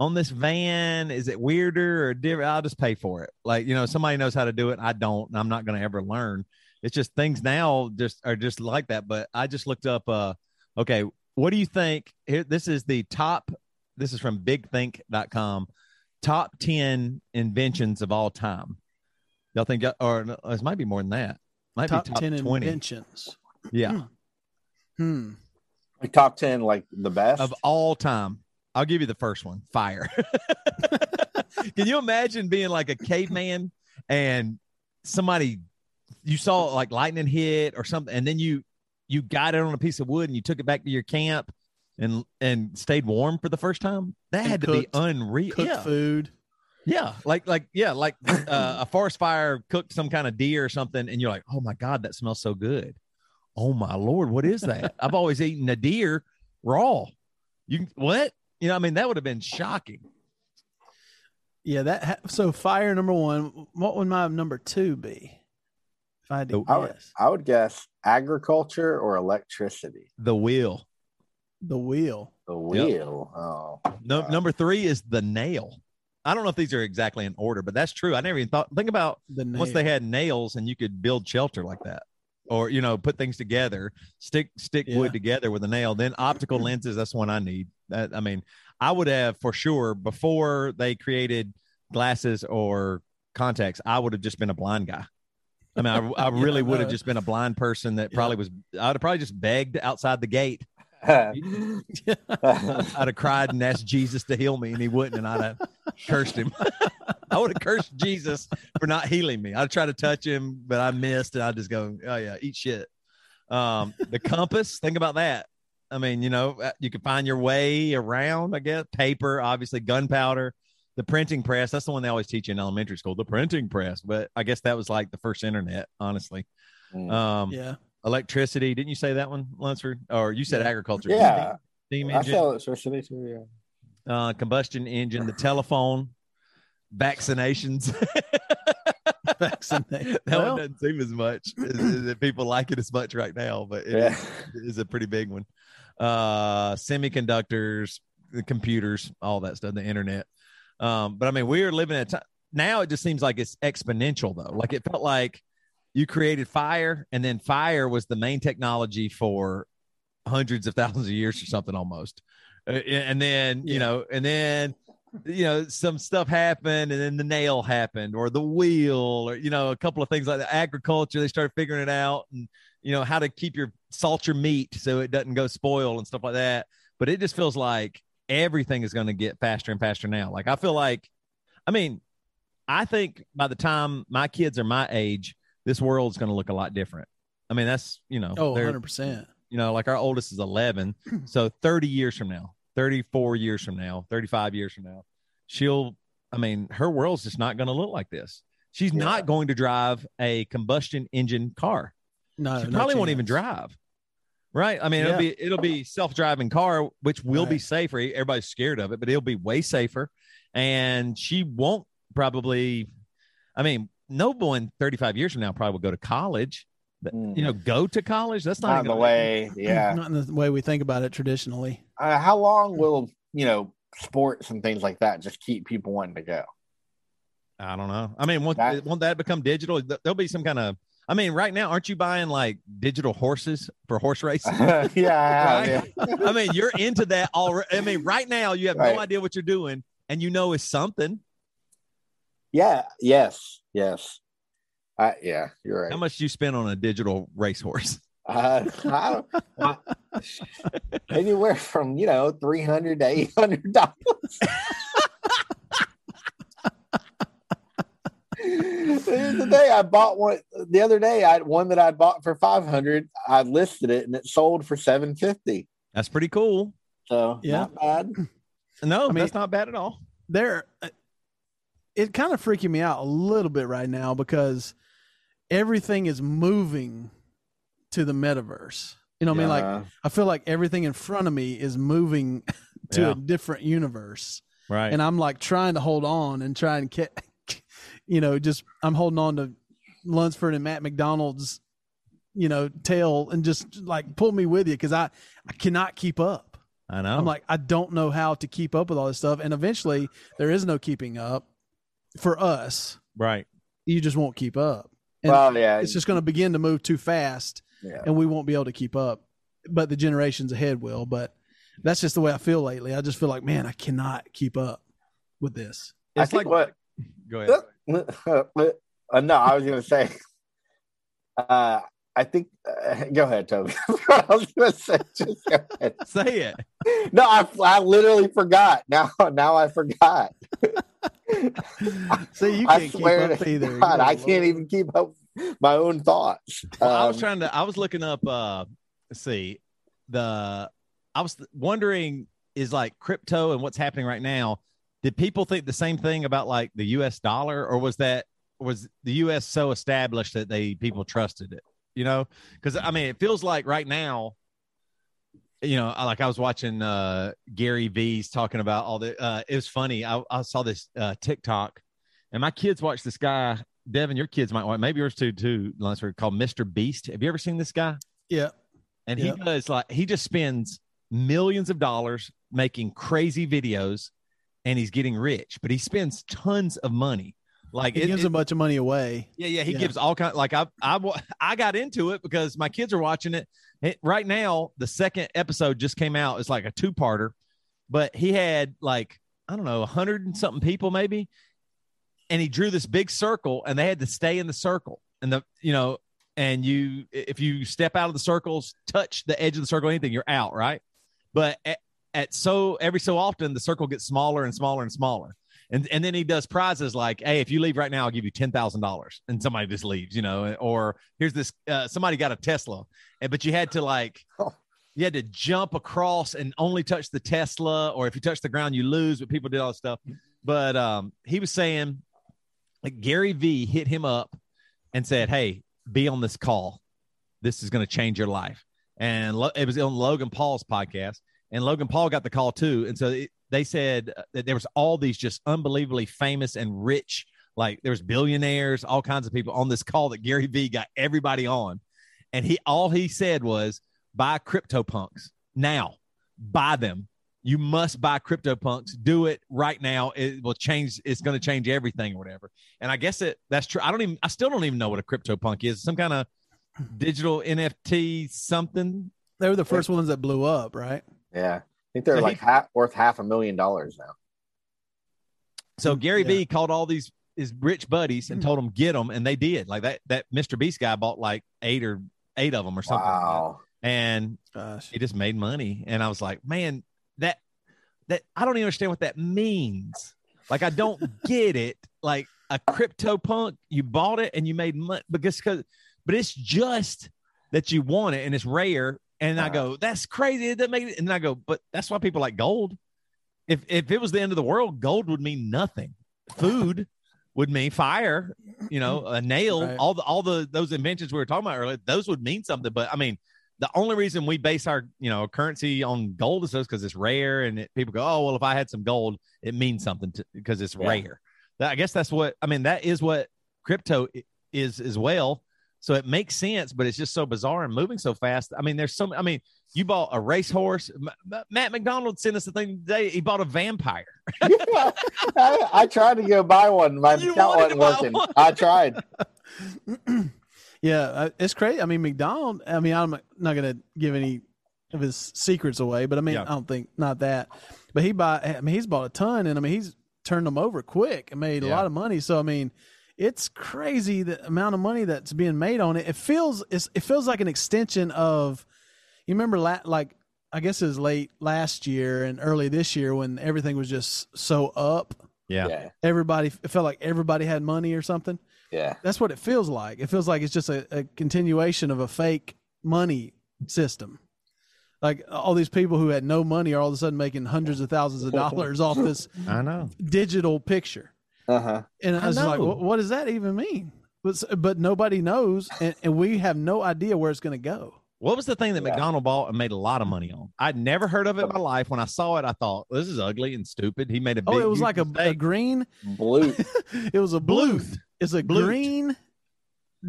on this van, is it weirder or different? I'll just pay for it. Like, you know, somebody knows how to do it. I don't, and I'm not going to ever learn. It's just things now just are just like that. But I just looked up, uh, okay, what do you think? Here, this is the top, this is from bigthink.com, top 10 inventions of all time. Y'all think, or no, it might be more than that. Might top, be top 10 20. inventions. Yeah. Hmm. Like top ten, like the best. of all time. I'll give you the first one fire. Can you imagine being like a caveman and somebody you saw like lightning hit or something, and then you you got it on a piece of wood and you took it back to your camp and and stayed warm for the first time? That And had to cooked- be unreal. Cook Yeah. food. Yeah, like like yeah, like uh, a forest fire cooked some kind of deer or something, and you're like, oh my god, that smells so good. Oh my lord, what is that? I've always eaten a deer raw. You what? You know, I mean, that would have been shocking. Yeah, that. Ha- so fire number one. What would my number two be? If I had to I would, guess, I would guess agriculture or electricity. The wheel. the wheel. The wheel. Oh, No, God. number three is the nail. I don't know if these are exactly in order, but that's true. I never even thought. Think about The once they had nails and you could build shelter like that, or you know, put things together, stick stick Yeah. wood together with a nail. Then optical lenses. That's one I need. That I mean, I would have for sure before they created glasses or contacts, I would have just been a blind guy. I mean, I, I Yeah, really I would have just been a blind person that Yeah. probably was. I'd have probably just begged outside the gate. I'd have cried and asked Jesus to heal me, and he wouldn't, and I'd have cursed him. I would have cursed Jesus for not healing me. I'd try to touch him, but I missed, and I'd just go, "Oh yeah, eat shit." Um, the compass. Think about that. I mean, you know, uh, you can find your way around. I guess paper, obviously, gunpowder, the printing press. That's the one they always teach you in elementary school, the printing press. But I guess that was like the first internet, honestly. Mm. Um, Yeah. electricity. Didn't you say that one, Lunsford? Or you said Yeah. agriculture? Yeah. steam I engine sell electricity too. Yeah. uh, combustion engine, the telephone, vaccinations. Vaccinate. that Well, one doesn't seem as much. as- as that people like it as much right now, but it Yeah. is a pretty big one. Uh, semiconductors, the computers, all that stuff, the internet. Um, but I mean, we are living at a time now. It just seems like it's exponential though. Like it felt like you created fire, and then fire was the main technology for hundreds of thousands of years or something almost. Uh, and then you Yeah. know, and then you know some stuff happened and then the nail happened or the wheel or you know a couple of things like that agriculture they started figuring it out and you know how to keep your salt your meat so it doesn't go spoil and stuff like that but it just feels like everything is going to get faster and faster now like i feel like i mean i think by the time my kids are my age this world's going to look a lot different i mean that's you know Oh, 100%. you know, like our oldest is 11. So 30 years from now, 34 years from now, 35 years from now, she'll, I mean, her world's just not going to look like this. She's Yeah. not going to drive a combustion engine car. No, She probably won't even drive. Right. I mean, it'll be, it'll be self-driving car, which will be safer. Everybody's scared of it, but it'll be way safer. And she won't probably, I mean, no one 35 years from now probably will go to college. You know, go to college. That's not, Not the gonna- way. Yeah. Not in the way we think about it traditionally. Uh, how long will you know sports and things like that just keep people wanting to go? I don't know. I mean, won't That- won't that become digital? There'll be some kind of. I mean, right now, aren't you buying like digital horses for horse racing? yeah, I have, yeah. I mean, you're into that already. I mean, right now, you have Right. no idea what you're doing, and you know it's something. Yeah. Yes. Yes. I, yeah, you're right. How much do you spend on a digital racehorse? Uh, I I- anywhere from you know three hundred to eight hundred dollars. the day I bought one the other day, I had one that I bought for five hundred. I listed it and it sold for seven fifty. That's pretty cool. So Yeah. not bad. No, I mean- that's not bad at all. There, uh, it kind of freaking me out a little bit right now because everything is moving to the metaverse. You know what I mean? Like, I feel like everything in front of me is moving to Yeah. a different universe. Right. and I'm like trying to hold on and try and get, you know, just I'm holding on to Lunsford and Matt McDonald's, you know, tail and just like pull me with you because I I cannot keep up. I know. I'm like I don't know how to keep up with all this stuff, and eventually there is no keeping up for us. right. You just won't keep up, and well, yeah, it's just going to begin to move too fast, yeah. and we won't be able to keep up. But the generations ahead will. But that's just the way I feel lately. I just feel like, man, I cannot keep up with this. I It's think like what Go ahead. uh, no, I was going to say. Uh, I think. Uh, go ahead, Toby. I was going to say. Just go ahead. Say it. No, I, I literally forgot. Now, now I forgot. See, you I can't keep swear up to either. God, I can't even keep up my own thoughts. Well, I was Um, trying to. I was looking up. Uh, let's see. The I was wondering is like crypto and what's happening right now. Did people think the same thing about like the U.S. dollar, or was that was the U.S. so established that they people trusted it? You know, because I mean, it feels like right now. You know, I- like I was watching uh Gary V's talking about all the. Uh, it was funny. I, I saw this uh TikTok, and my kids watch this guy. Devin, your kids might want maybe yours too too. Lunsford called Mr. Beast. Have you ever seen this guy? Yeah. And Yeah. he does like he just spends millions of dollars making crazy videos, and he's getting rich. But he spends tons of money. Like He it, gives it- a bunch of money away. yeah, yeah, he Yeah. gives all kind. Like I, I, I got into it because my kids are watching it. It. Right now, the second episode just came out. It's like a two-parter, but he had like I don't know, a hundred and something people maybe, and he drew this big circle, and they had to stay in the circle, and the you know, and you if you step out of the circles, touch the edge of the circle, anything, you're out, right? But at, at so every so often, the circle gets smaller and smaller and smaller. And, and then he does prizes like, hey, if you leave right now, I'll give you ten thousand dollars, and somebody just leaves, you know. Or here's this, uh, somebody got a Tesla, and but you had to like, Oh. you had to jump across and only touch the Tesla, or if you touch the ground, you lose. But people did all this stuff. But um, he was saying, like Gary V hit him up and said, hey, be on this call. This is going to change your life. And Lo- it was on Logan Paul's podcast, and Logan Paul got the call too. And so it, they said that there was all these just unbelievably famous and rich, like there was billionaires, all kinds of people on this call that Gary V got everybody on, and he all he said was buy CryptoPunks now, buy them. You must buy CryptoPunks. Do it right now. It will change. It's going to change everything or whatever. And I guess it that's true. I don't even. I still don't even know what a CryptoPunk is. Some kind of digital NFT something. They were the first ones that blew up, right? Yeah. I think they're So like he- half, worth half a million dollars now. So Gary Yeah. V called all these his rich buddies and hmm. told them get them, and they did. Like that that Mr. Beast guy bought like eight or eight of them or something. like. Wow. And Gosh. he just made money, and I was like, man, that that I don't even understand what that means. Like I don't get it. Like a crypto punk, you bought it and you made money because because, but it's just that you want it and it's rare. And I uh-huh. go, that's crazy. It doesn't make it. And I go, but that's why people like gold. If if it was the end of the world, gold would mean nothing. Food would mean fire. You know, a nail. Right. All the all the those inventions we were talking about earlier, those would mean something. But I mean, the only reason we base our you know currency on gold is because it's rare and it, people go oh well if i had some gold it means something because it's Yeah. rare i guess that's what i mean that is what crypto is as well so it makes sense but it's just so bizarre and moving so fast i mean there's some i mean you bought a racehorse M- M- matt mcdonald sent us the thing today he bought a vampire Yeah. I, I tried to go buy one. My You account wasn't working. one. I tried. Yeah, uh, it's crazy. I mean, McDonald. I mean, I'm not going to give any of his secrets away, but I mean, Yeah. I don't think not that. But he bought. I mean, he's bought a ton, and I mean, he's turned them over quick and made a lot of money. So I mean, it's crazy the amount of money that's being made on it. It feels it's, it feels like an extension of. You remember, la- like I guess it was late last year and early this year when everything was just so up. yeah Yeah. Everybody it felt like everybody had money or something. Yeah. That's what it feels like. It feels like it's just a, a continuation of a fake money system. Like all these people who had no money are all of a sudden making hundreds of thousands of dollars off this i know digital picture. Uh huh. And I I like, know. what, what does that even mean? But, but nobody knows, and, and we have no idea where it's going to go. What was the thing that Yeah. McDonald bought and made a lot of money on? I'd never heard of it in my life. When I saw it, I thought this is ugly and stupid. He made a big. Oh, it was like a, a green. Blue. It was a blue. It's a Bloot. green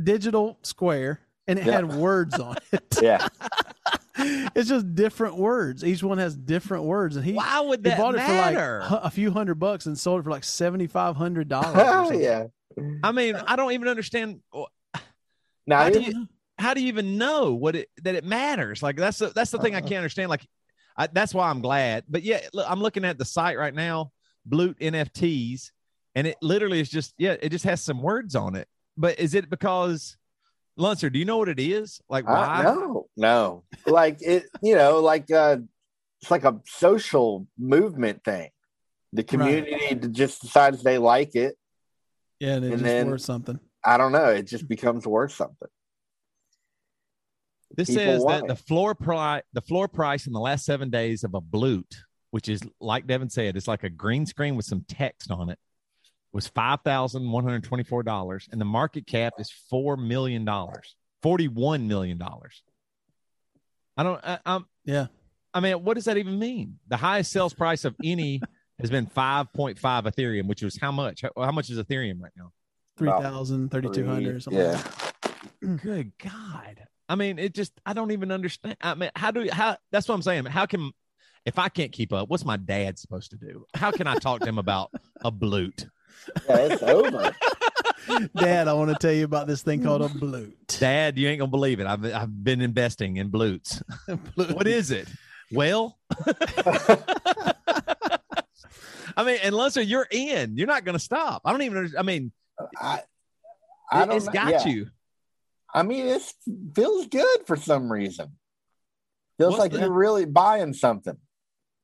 digital square, and it Yeah. had words on it. yeah. it's just different words. Each one has different words, and he Why would he that bought it for like a few hundred bucks and sold it for like seventy five hundred dollars. yeah. I mean, I don't even understand. Now, How do you how do you even know what it that it matters? Like that's the, that's the thing I uh-huh. can't understand. Like I, that's why I'm glad. But yeah, look, I'm looking at the site right now, Bloot NFTs, and it literally is just yeah, it just has some words on it. But is it because Luncer? Do you know what it is? Like why? Uh, no, no. Like it, you know, like uh it's like a social movement thing. The community just decides they like it. Yeah, and it And just then- worth something. I don't know. It just becomes worth something. This People says that it. the floor price the floor price in the last seven days of a Bloot, which is like Devin said, it's like a green screen with some text on it, was five thousand one hundred twenty four dollars, and the market cap is four million dollars, forty one million dollars. I don't. I, I'm. Yeah. I mean, what does that even mean? The highest sales price of any has been five point five Ethereum, which was how much? How, how much is Ethereum right now? 3,000, 3,200 or something. Yeah. like. Good God. I mean, it just I don't even understand. I mean, how do how that's what I'm saying. How can if I can't keep up, what's my dad supposed to do? How can I talk to him about a bloot? Yeah, it's over. Dad, I want to tell you about this thing called a bloot. Dad, you ain't gonna believe it. I've I've been investing in bloots. What is it? Well, I mean, unless you're in, you're not going to stop. I don't even. I mean, I, I it, don't has got Yeah. you. I mean, it feels good for some reason. Feels What's like the- you're really buying something.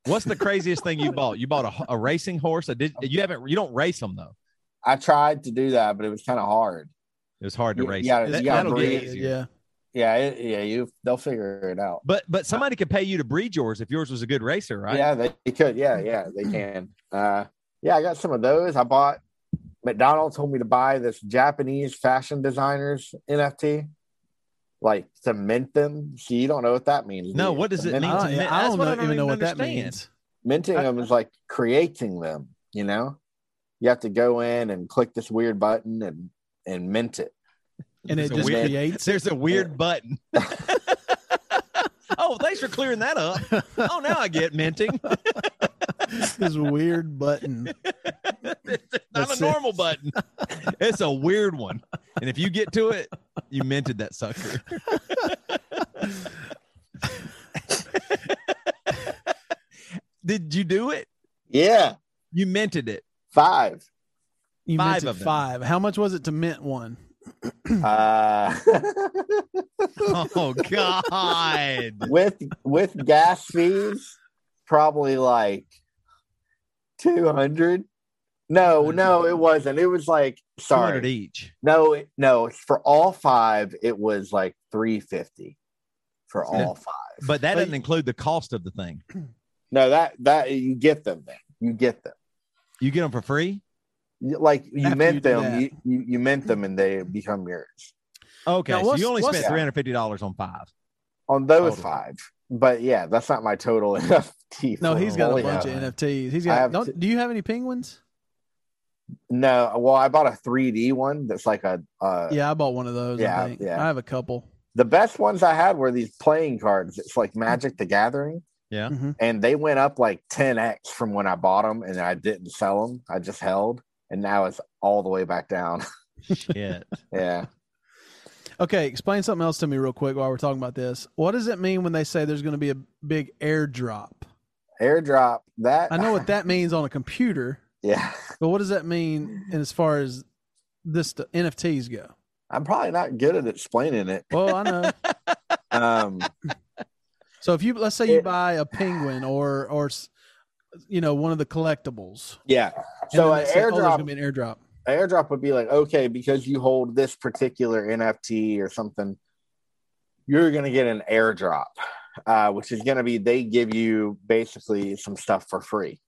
What's the craziest thing you bought? You bought a, a racing horse. A did, you haven't. You don't race them though. I tried to do that, but it was kind of hard. It was hard to You- race. you gotta- That- you gotta that'll get easier. Yeah. Yeah, it, yeah, you they'll figure it out. But but somebody could pay you to breed yours if yours was a good racer, right? Yeah, they, they could. Yeah, yeah, they can. Uh, yeah, I got some of those. I bought. McDonald's told me to buy this Japanese fashion designers NFT, like to mint them. So you don't know what that means. No, what does To it mint mean I to don't, yeah, I don't what know, I don't even know even what that means. minting I- them is like creating them you know you have to go in and click this weird button and and mint it And There's it just weird- creates. There's a weird button. oh, thanks for clearing that up. Oh, now I get minting. this weird button. it's not That's a it. normal button. It's a weird one. And if you get to it, you minted that sucker. Did you do it? yeah You minted it. five You Five minted of them. five. How much was it to mint one? uh Oh God. with with gas fees probably like 200 no no it wasn't it was like 200 sorry each. no it- no for all five it was like 350 for Yeah. all five But that But- doesn't include the cost of the thing. no that that you get them then you get them You get them for free? Like you After mint you them you, you you mint them and they become yours Okay. Now, so you only spent $350 on five. on those Total. five but yeah that's not my total NFT No, he's got a bunch of NFTs. He's got. have Don't, to- do you have any penguins? no well i bought a 3d one that's like a uh Yeah, I bought one of those. yeah, I think. yeah. I have a couple. the best ones i had were these playing cards it's like magic the gathering Yeah. Mhm. and they went up like 10x from when i bought them and i didn't sell them i just held and now it's all the way back down Shit. yeah Okay, explain something else to me real quick while we're talking about this. What does it mean when they say there's going to be a big airdrop? airdrop that I know what that means on a computer, yeah but what does that mean in as far as this the NFTs go? i'm probably not good at explaining it Well, I know. um So if you let's say you It- buy a penguin or or you know one of the collectibles, yeah so an they say, oh, there's gonna be an airdrop. Airdrop would be like okay because you hold this particular nft or something you're going to get an airdrop uh, which is going to be they give you basically some stuff for free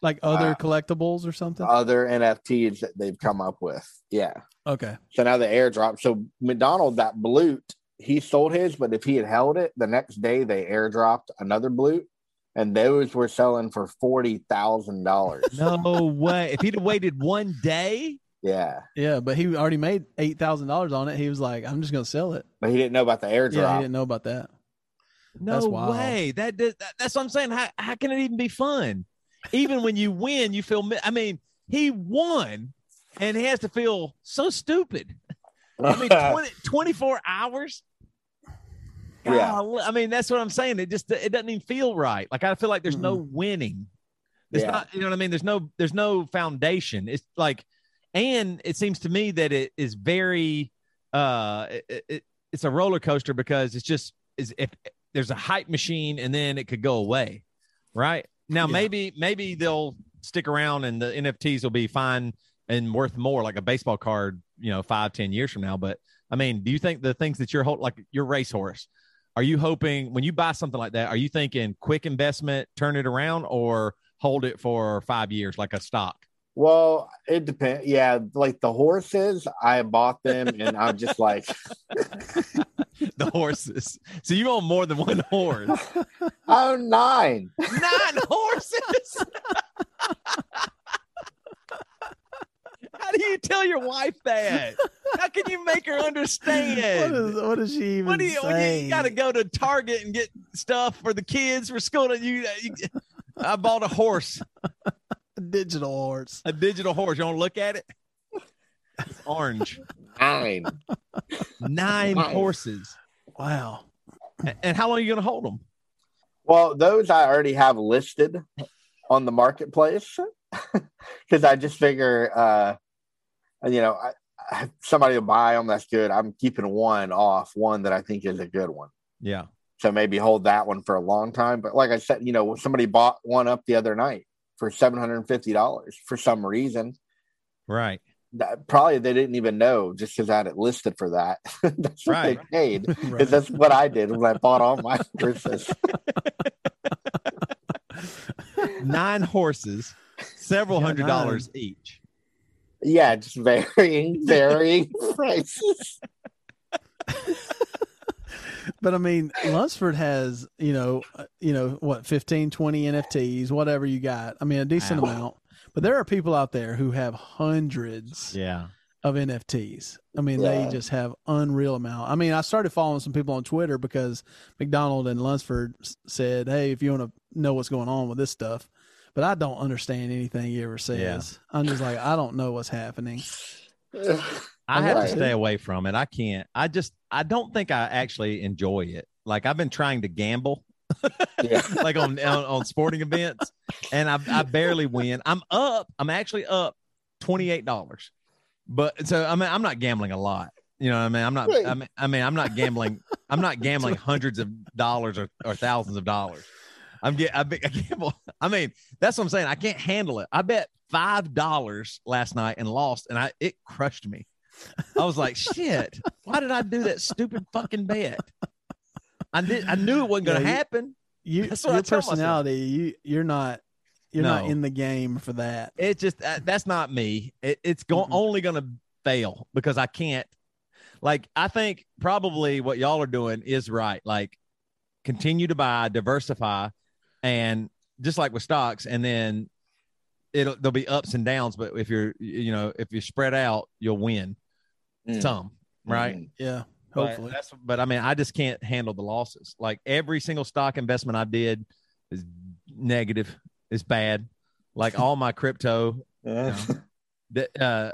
Like other Uh, collectibles or something. other nfts that they've come up with yeah okay. so now the airdrop so mcdonald that bloot he sold his but if he had held it the next day they airdropped another bloot and those were selling for $40000 No way. If he'd have waited one day, yeah Yeah, but he already made eight thousand dollars on it. He was like, "I'm just going to sell it." but he didn't know about the airdrop Yeah, he didn't know about that. no That's way. That, that that's what I'm saying. How how can it even be fun? Even when you win, you feel. I mean, he won, and he has to feel so stupid. I mean, 20, 24 hours. Yeah. I mean, that's what I'm saying. It just it doesn't even feel right. Like I feel like there's no winning. It's Yeah. not, you know what I mean? There's no there's no foundation. It's like, and it seems to me that it is very uh it, it, it's a roller coaster because it's just is if there's a hype machine and then it could go away. Right. Now Yeah. maybe maybe they'll stick around and the NFTs will be fine and worth more like a baseball card, you know, five, ten years from now. But I mean, do you think the things that you're holding, like your racehorse, are you hoping when you buy something like that, are you thinking quick investment, turn it around, or hold it for five years like a stock? Well, it depends. Yeah, like the horses, I bought them, and I'm just like, The horses. So you own more than one horse. oh nine. Nine horses. How do you tell your wife that? How can you make her What understand? is what is she even What do you, when you, got to go to Target and get stuff for the kids for school? And you, you, I bought a horse, A digital horse. a digital horse. You want to look at it? It's orange. Nine. Nine Nice. horses. Wow. And how long are you going to hold them? Well, those I already have listed on the marketplace. because I just figure, uh, you know, I, I, somebody will buy them. That's good. I'm keeping one off, one that I think is a good one. Yeah. So maybe hold that one for a long time. But like I said, you know, somebody bought one up the other night for seven hundred and fifty dollars for some reason. Right. That, probably they didn't even know just because I had it listed for that. that's what Right. they paid. Right. That's what I did when I bought all my horses. Nine horses, several Yeah, hundred dollars each. Yeah, just varying, varying prices. But I mean, Lunsford has, you know, uh, you know, what, 15, 20 NFTs, whatever you got. I mean, a decent Wow. amount. But there are people out there who have hundreds Yeah. of NFTs. I mean, Yeah. they just have unreal amount. I mean, I started following some people on Twitter because McDonald and Lunsford said, "Hey, if you want to know what's going on with this stuff," but I don't understand anything he ever says. I'm just like, I don't know what's happening. I have to stay away from it. I can't. I just I don't think I actually enjoy it. Like I've been trying to gamble yeah. like on, on on sporting events and I I barely win. I'm up. I'm actually up $28. But so I mean I'm not gambling a lot. You know what I mean? I'm not Right. I mean, I mean I'm not gambling I'm not gambling hundreds of dollars or, or thousands of dollars. I'm get I, be- I gamble. I mean, that's what I'm saying. I can't handle it. I bet five dollars last night and lost, and I it crushed me. I was like, shit, why did I do that stupid fucking bet? I did I knew it wasn't gonna Yeah, happen. You, That's what I your myself. personality, you, you're not, you're not in the game for that. It just uh, that's not me. It, it's go- Mhm. only gonna fail because I can't. Like I think probably what y'all are doing is right. Like continue to buy, diversify, and just like with stocks, and then it'll there'll be ups and downs. But if you're you know if you spread out, you'll win Mm. some, right? Mhm. Yeah, But hopefully. that's but I mean I just can't handle the losses. Like every single stock investment I did is negative, is bad. Like all my crypto, Yeah. that uh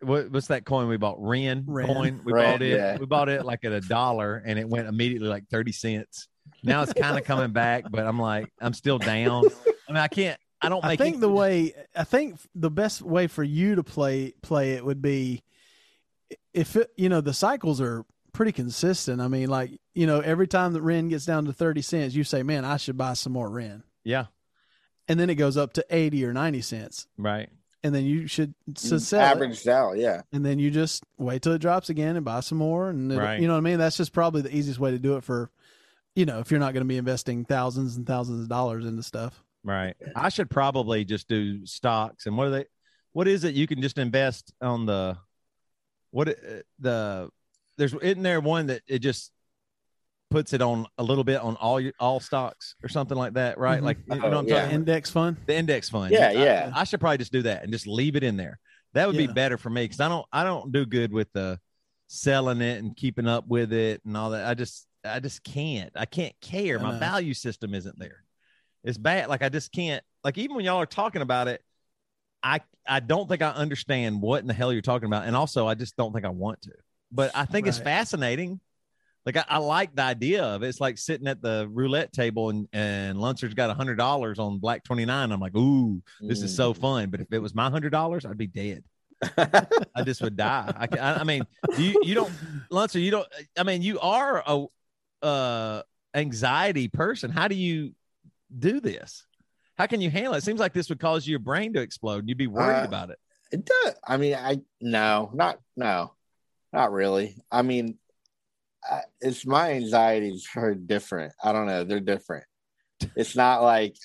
what, what's that coin we bought? Ren, Ren. coin. We Ren, bought it. yeah. We bought it like at a dollar, and it went immediately like thirty cents. Now it's kind of coming back, but I'm like I'm still down. I mean I can't. I don't I think it- the way I think the best way for you to play play it would be if it, you know the cycles are pretty consistent. I mean, like you know, every time the Ren gets down to thirty cents, you say, "Man, I should buy some more Ren," yeah, and then it goes up to eighty or ninety cents, right. and then you should so You sell it, Averaged out, yeah. and then you just wait till it drops again and buy some more, and it'll- Right. you know what I mean. That's just probably the easiest way to do it for. You know, if you're not going to be investing thousands and thousands of dollars into stuff, Right. I should probably just do stocks. And what are they? What is it you can just invest on the? What the? There's isn't there one that it just puts it on a little bit on all your all stocks or something like that, right? Mhm. Like you know Oh, what I'm yeah. talking index fund. The index fund. Yeah, I- yeah. I, should probably just do that and just leave it in there. That would Yeah. be better for me because I don't I don't do good with the selling it and keeping up with it and all that. I just I just can't. I can't care. My value system isn't there. It's bad. Like I just can't. Like even when y'all are talking about it, I I don't think I understand what in the hell you're talking about, and also I just don't think I want to. But I think it's fascinating. Like I, I like the idea of it. It's like sitting at the roulette table and and Lunsford's got a hundred dollars on Black twenty nine. I'm like, ooh, this is Mm. so fun. But if it was my hundred dollars, I'd be dead. I just would die. I, I, I mean, you you don't, Lunsford, you don't. I mean, you are a uh anxiety person. How do you do this? How can you handle it? It seems like this would cause your brain to explode. and You'd be worried Uh, about it. It does. I mean, I no, not no, not really. I mean, I, it's my anxieties are different. I don't know. They're different. It's not like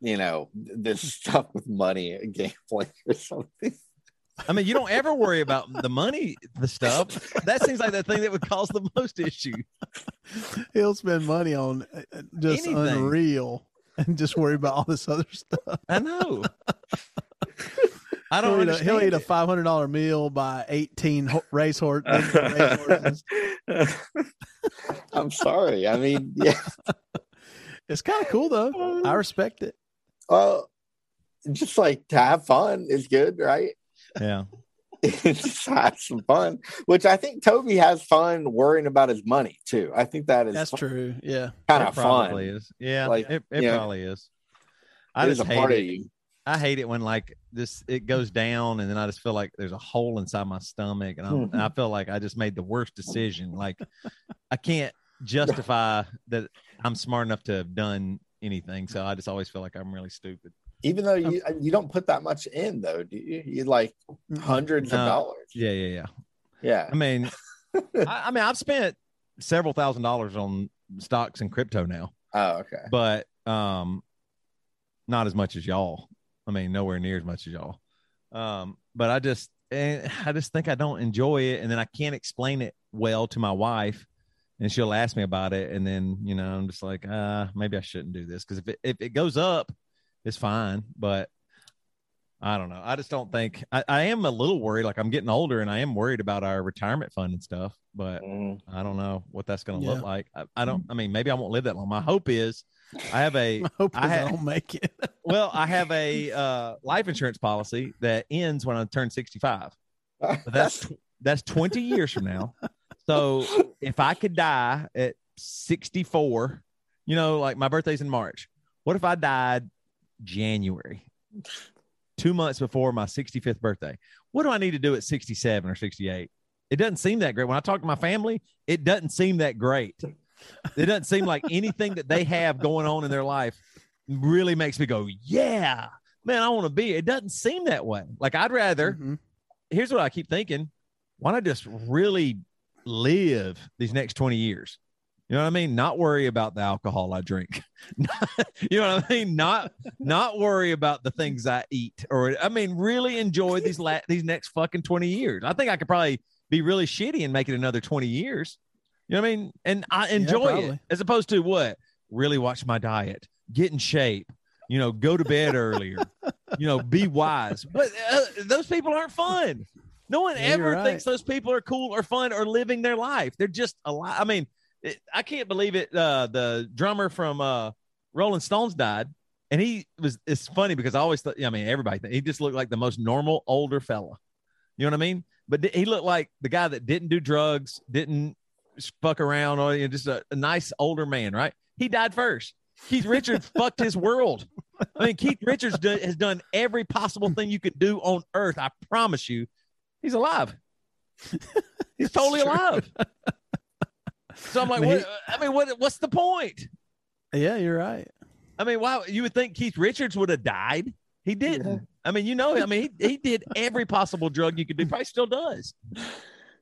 you know this stuff with money gambling or something. I mean, you don't ever worry about the money, the stuff. That seems like the thing that would cause the most issue. He'll spend money on uh, uh, just Anything. unreal and just worry about all this other stuff. I know. I don't he'll eat, a, he'll eat a five hundred dollar meal, by eighteen ho- race, horse, race horses. I'm sorry. I mean, yeah. It's kind of cool though. I respect it. Well, just like to have fun is good, right? Yeah. just have some fun, which I think Toby has fun worrying about his money too. I think that is That's true. Yeah. kind of probably fun. is. Yeah, Like, it, it probably is. I is just a hate it. I hate it when like this it goes down and then I just feel like there's a hole inside my stomach and, I'm, and I feel like I just made the worst decision. Like I can't justify that I'm smart enough to have done anything. So I just always feel like I'm really stupid. Even though you you don't put that much in though, do you? You like hundreds No. of dollars. Yeah, yeah, yeah. Yeah. I mean, I, I mean, I've spent several thousand dollars on stocks and crypto now, Oh, okay. but um, not as much as y'all. I mean, nowhere near as much as y'all. Um, but I just, eh, I just think I don't enjoy it, and then I can't explain it well to my wife, and she'll ask me about it, and then you know, I'm just like, uh, maybe I shouldn't do this because if it if it goes up, it's fine, but. I don't know. I just don't think I, I am a little worried. Like I'm getting older and I am worried about our retirement fund and stuff, but Mm. I don't know what that's going to Yeah. look like. I, I don't, I mean, maybe I won't live that long. My hope is I have a, I hope I I, don't make it. well, I have a uh, life insurance policy that ends when I turn 65. But that's, that's 20 years from now. So if I could die at 64, you know, like my birthday's in March. What if I died January, two months before my 65th birthday? What do I need to do at 67 or 68? It doesn't seem that great. When I talk to my family, it doesn't seem that great. It doesn't seem like anything that they have going on in their life really makes me go, yeah, man, I want to be. It doesn't seem that way. Like I'd rather, Mhm. here's what I keep thinking. Why not just really live these next 20 years? You know what I mean? Not worry about the alcohol I drink. you know what I mean? Not not worry about the things I eat or I mean really enjoy these la- these next fucking 20 years. I think I could probably be really shitty and make it another 20 years. You know what I mean? And I enjoy it as opposed to what? Really watch my diet, get in shape, you know, go to bed earlier, you know, be wise. But uh, those people aren't fun. No one Yeah, ever right. thinks those people are cool or fun or living their life. They're just a lot. I mean, it, I can't believe it. Uh, the drummer from uh, Rolling Stones died, and he was. It's funny because I always thought. I mean, everybody. He just looked like the most normal older fella. You know what I mean? But th- he looked like the guy that didn't do drugs, didn't fuck around, or you know, just a, a nice older man. Right? He died first. Keith Richards fucked his world. I mean, Keith Richards do, has done every possible thing you could do on earth. I promise you, he's alive. He's totally alive. So I'm like, I mean, what, I mean, what? What's the point? Yeah, you're right. I mean, why you would think Keith Richards would have died? He didn't. I mean, you know, I mean, he, he did every possible drug you could do. Probably still does.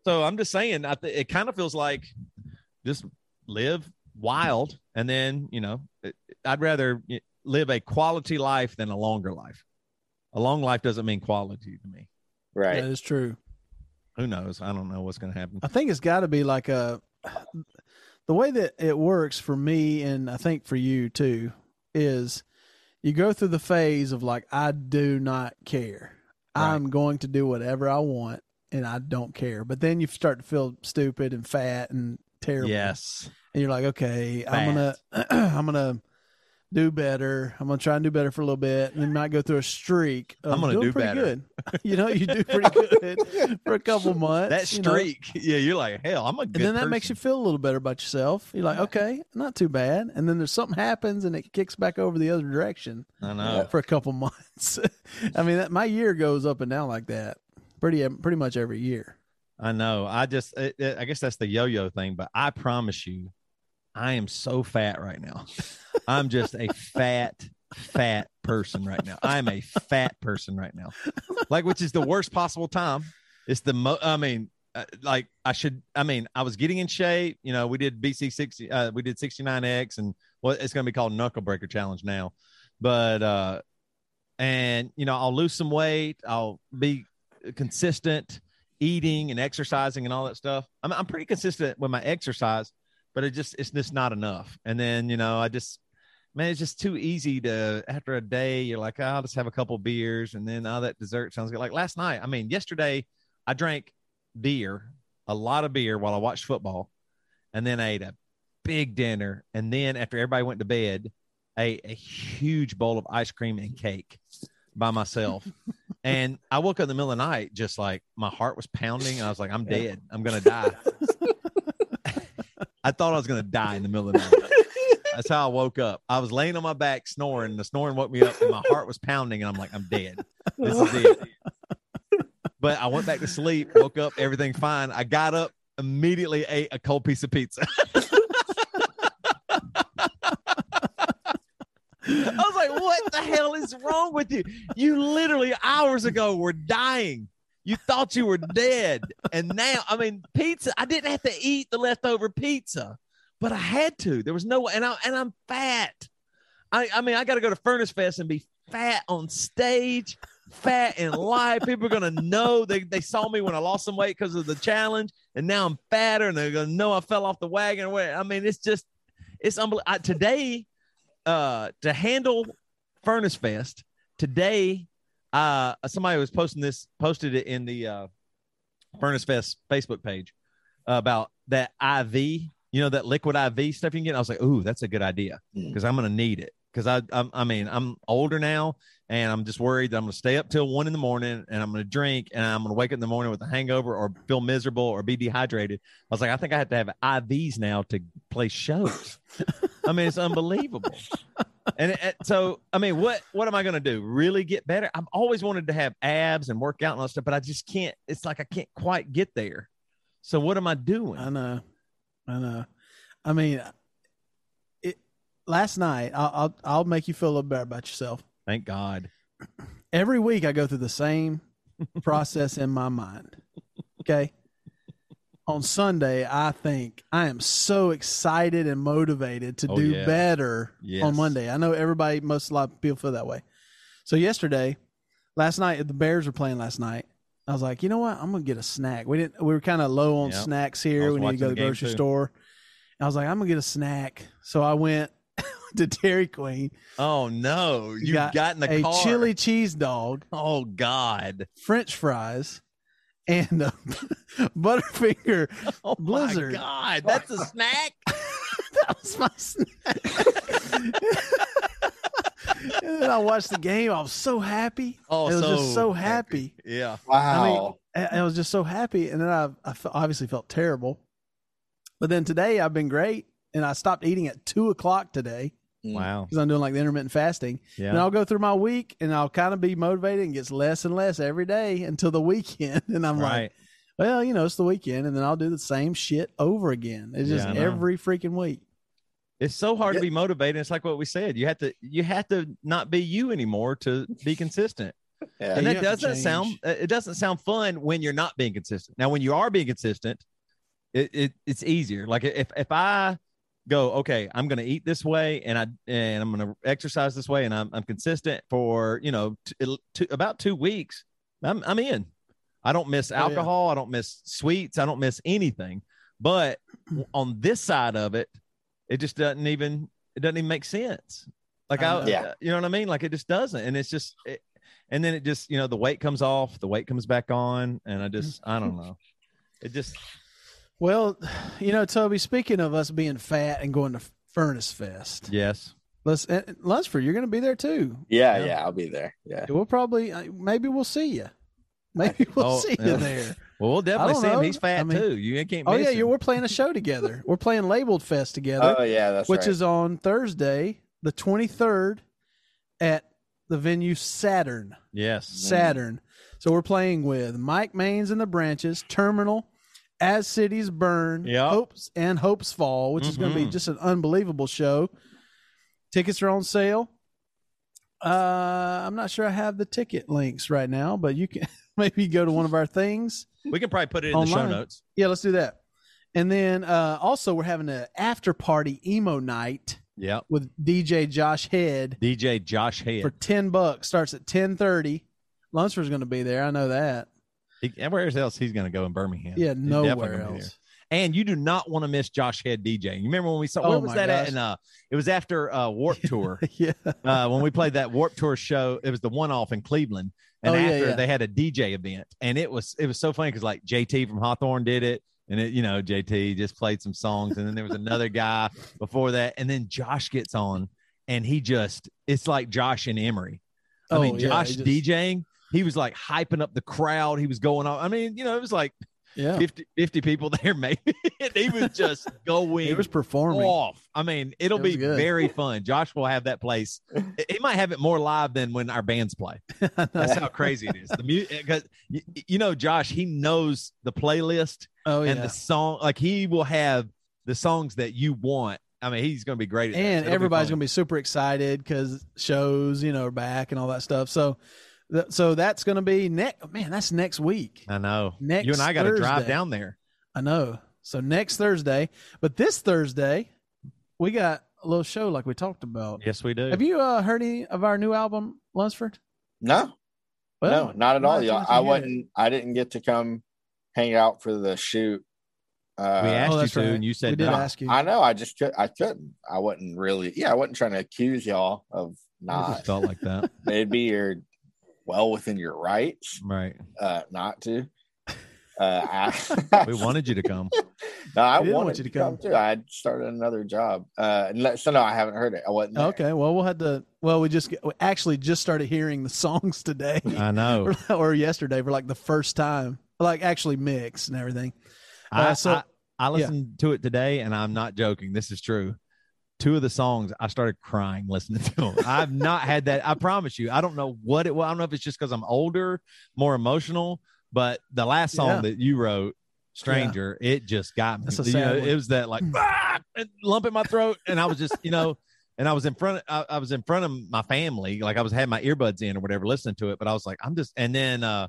So I'm just saying, I th- it kind of feels like just live wild, and then you know, it, I'd rather live a quality life than a longer life. A long life doesn't mean quality to me. Right. That is true. Who knows? I don't know what's going to happen. I think it's got to be like a the way that it works for me, and I think for you too, is you go through the phase of like I do not care. Right. I'm going to do whatever I want, and I don't care. But then you start to feel stupid and fat and terrible. Yes. and you're like, okay, I'm gonna I'm gonna do better. I'm gonna try and do better for a little bit, and then might go through a streak. Of I'm gonna doing do pretty better. Good. you know, you do pretty good for a couple months. That you know. streak, yeah, you're like hell. I'm a good. and then that makes you feel a little better about yourself. You're like, okay, not too bad. And then there's something happens, and it kicks back over the other direction I know. for a couple months. I mean, that, my year goes up and down like that, pretty um, pretty much every year. I know. I just, it, it- I guess that's the yo-yo thing. But I promise you, I am so fat right now. I'm just a fat, fat person right now. I'm a fat person right now. Like, which is the worst possible time. It's the mo. I mean, uh, like I should. I mean, I was getting in shape. You know, we did BC sixty. Uh, we did sixty nine X, and what it's going to be called Knuckle Breaker Challenge now. But uh, and you know, I'll lose some weight. I'll be consistent eating and exercising and all that stuff. I'm, I'm pretty consistent with my exercise, but it just it's just not enough. And then you know I just man, it's just too easy to after a day you're like oh, I'll just have a couple beers and then oh that dessert sounds good. Like last night, I mean yesterday I drank beer, a lot of beer while I watched football, and then I ate a big dinner, and then after everybody went to bed, ate a huge bowl of ice cream and cake by myself. and I woke up in the middle of the night, just like my heart was pounding. And I was like, I'm dead. I'm going to die. I thought I was going to die in the middle of the night. That's how I woke up. I was laying on my back snoring. The snoring woke me up, and my heart was pounding. And I'm like, I'm dead. This is it. But I went back to sleep, woke up, everything fine. I got up, immediately ate a cold piece of pizza. I was like, what the hell is wrong with you? You literally hours ago were dying. You thought you were dead. And now, I mean, pizza, I didn't have to eat the leftover pizza, but I had to. There was no and I and I'm fat. I, I mean, I gotta go to Furnace Fest and be fat on stage, fat in life. People are gonna know they, they saw me when I lost some weight because of the challenge, and now I'm fatter, and they're gonna know I fell off the wagon. I mean, it's just it's unbelievable. Today, uh, to handle Furnace Fest today, uh, somebody was posting this, posted it in the uh, Furnace Fest Facebook page about that IV, you know, that liquid IV stuff you can get. I was like, ooh, that's a good idea mm. because I'm gonna need it because I, I'm, I mean, I'm older now, and I'm just worried that I'm going to stay up till one in the morning, and I'm going to drink, and I'm going to wake up in the morning with a hangover, or feel miserable, or be dehydrated. I was like, I think I have to have IVs now to play shows. I mean, it's unbelievable. And it, so, I mean, what what am I going to do? Really get better? I've always wanted to have abs and work out and all that stuff, but I just can't. It's like I can't quite get there. So, what am I doing? I know, I know. I mean, it, last night, I'll, I'll, I'll make you feel a little better about yourself. Thank God. Every week, I go through the same process in my mind. Okay. On Sunday, I think I am so excited and motivated to Oh, do yeah. better Yes. on Monday. I know everybody, most a lot of people feel that way. So yesterday, last night, the Bears were playing last night. I was like, you know what? I'm gonna get a snack. We didn't. We were kind of low on Yep. snacks here. We need to go to the grocery too. store. I was like, I'm gonna get a snack. So I went to Dairy Queen. Oh no, you got got in the a car. chili cheese dog, Oh God. French fries, and a Butterfinger. Oh Blizzard. my God. That's a snack. that was my snack. And then I watched the game. I was so happy. Oh, I was just so so happy. Yeah. Wow. I, mean, I was just so happy, and then I, I obviously felt terrible. But then today I've been great, and I stopped eating at two o'clock today mm. Wow. because I'm doing like the intermittent fasting. Yeah. And I'll go through my week, and I'll kind of be motivated and gets less and less every day until the weekend. And I'm like, well, you know, it's the weekend, and then I'll do the same shit over again. It's just Yeah, every freaking week. It's so hard Yeah. to be motivated. It's like what we said. You have to you have to not be you anymore to be consistent. Yeah. and that doesn't sound it doesn't sound fun when you're not being consistent. Now when you are being consistent, it, it it's easier. Like if if I go, okay, I'm going to eat this way and I and I'm going to exercise this way and I'm I'm consistent for, you know, t- t- about 2 weeks, I'm I'm in. I don't miss Oh, yeah. alcohol, I don't miss sweets, I don't miss anything. But on this side of it, it just doesn't even it doesn't even make sense. Like I I. Yeah. you know what I mean? Like it just doesn't, and it's just, it, and then it just, you know, the weight comes off, the weight comes back on, and I just, I don't know, it just, Well, you know, Toby. Speaking of us being fat and going to Furnace Fest, yes, let's and Lunsford. You're going to be there too. yeah, Yeah. yeah, I'll be there. Yeah. We'll probably, uh, maybe we'll see you. Maybe we'll Oh, see yeah. you there. well, we'll definitely don't see him. know. He's fat I mean- too. You can't. Oh miss yeah, him. you we're playing a show together. We're playing Labeled Fest together, Oh yeah, that's which right. is on Thursday, the 23rd, at the venue Saturn. yes, Saturn. So we're playing with Mike Mains and the Branches, Terminal, As Cities Burn, Yep. Hopes and Hopes Fall, which is going to be just an unbelievable show. Tickets are on sale. Uh, I'm not sure I have the ticket links right now, but you can maybe go to one of our things. we can probably put it in the show notes. Yeah, let's do that. And then uh, also we're having an after party emo night Yeah. with DJ Josh Head DJ Josh Head. for ten bucks. Starts at ten thirty. Lunsford's going to be there. I know that. He, and where else he's going to go in Birmingham? Yeah, nowhere gonna be there. else. And you do not want to miss Josh Head DJ. You remember when we saw Oh where was that at? And uh, it was after uh, Warped Tour. yeah. uh, when we played that Warped Tour show, it was the one off in Cleveland, Oh, and Oh, after yeah. they had a DJ event, and it was it was so funny because like JT from Hawthorne did it, and it you know JT just played some songs, and then there was another guy before that, and then Josh gets on, and he just it's like Josh and Emery. I Oh, mean, yeah, Josh just- DJing, he was like hyping up the crowd. He was going on. I mean, you know, it was like Yeah. 50, 50 people there, maybe. and he was just going He was performing. off. I mean, it'll It be good. very fun. Josh will have that place. He might have it more live than when our bands play. That's how crazy it is. The music, because uh, you, you know, Josh, he knows the playlist oh, yeah. and the song. Like he will have the songs that you want. I mean, he's going to be great at and everybody's going to be super excited because shows, you know, are back and all that stuff. So, th- so that's going to be next. Man, that's next week. I know. Next you and I got to drive down there. I know. So next Thursday, but this Thursday, we got a little show like we talked about. Yes, we do. Have you uh, heard any of our new album, Lunsford? No, Well, no, not at all. y'all. I wasn't. I didn't get to come hang out for the shoot. Uh, we asked Oh, you that's to, right. and you We said did no. ask you. I know. I just could. I couldn't. I wasn't really. Yeah, I wasn't trying to accuse y'all of It not. just felt like that. It'd be your well within your rights Right. uh, not to. Uh, I, We wanted you to come. no, I wanted want you to come. too. I started another job. Uh, so no, I haven't heard it. I wasn't. there. Okay, well, we'll have to. Well, we just we actually just started hearing the songs today I know. or, or yesterday for like the first time, like actually mixed and everything. I, Uh, so- I, I listened to it today, and I'm not joking. This is true. Two of the songs, I started crying listening to them. I've not had that. I promise you. I don't know what it was. I don't know if it's just because I'm older, more emotional, but the last song Yeah. that you wrote, Stranger, it just got me. You know, it was that like "Ah!" lump in my throat, and I was just, you know, and I was in front. I, I was in front of my family, like I was had my earbuds in or whatever, listening to it. But I was like, I'm just, and then, uh,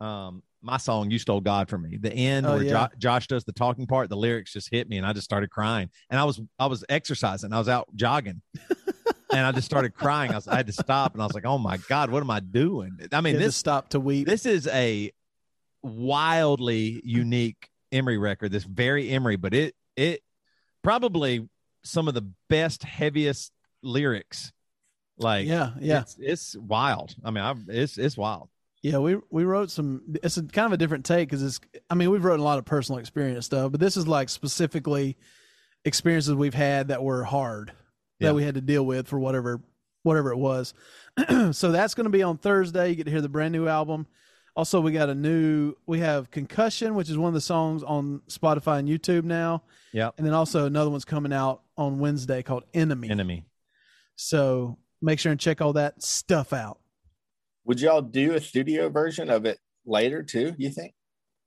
um, my song "You Stole God from Me," the end Oh, where yeah. Jo- Josh does the talking part, the lyrics just hit me, and I just started crying. And I was, I was exercising, I was out jogging. And I just started crying. I, was, I had to stop, and I was like, "Oh my God, what am I doing?" I mean, You had to this stop to weep. this is a wildly unique Emery record. This very Emery, but it it probably some of the best, heaviest lyrics. Like yeah, yeah, it's, it's wild. I mean, I, it's it's wild. Yeah. We we wrote some. It's a kind of a different take because it's. I mean, we've written a lot of personal experience stuff, but this is like specifically experiences we've had that were hard Yeah. that we had to deal with for whatever whatever it was. so that's going to be on Thursday. You get to hear the brand new album. Also, we got a new. We have Concussion, which is one of the songs on Spotify and YouTube now, Yeah, and then also another one's coming out on Wednesday called Enemy. Enemy. So make sure and check all that stuff out. Would y'all do a studio version of it later too? You think?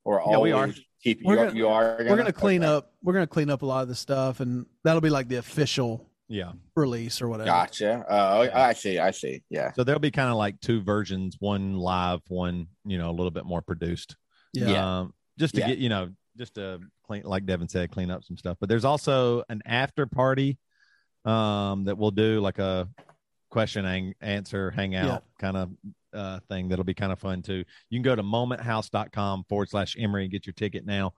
Or Yeah, we are. Keep you, We're are- gonna- you are. We're gonna clean Okay. up. We're gonna clean up a lot of the stuff, and that'll be like the official Yeah. release or whatever. Gotcha. Uh, I see. I see. Yeah. So there'll be kind of like two versions, one live, one you know a little bit more produced. Yeah. Yeah. Um, just to Yeah. get you know just to clean like Devin said, clean up some stuff. But there's also an after party um that we'll do like a question and answer hangout Yeah. kind of uh thing that'll be kind of fun too. You can go to momenthouse.com forward slash Emery and get your ticket now.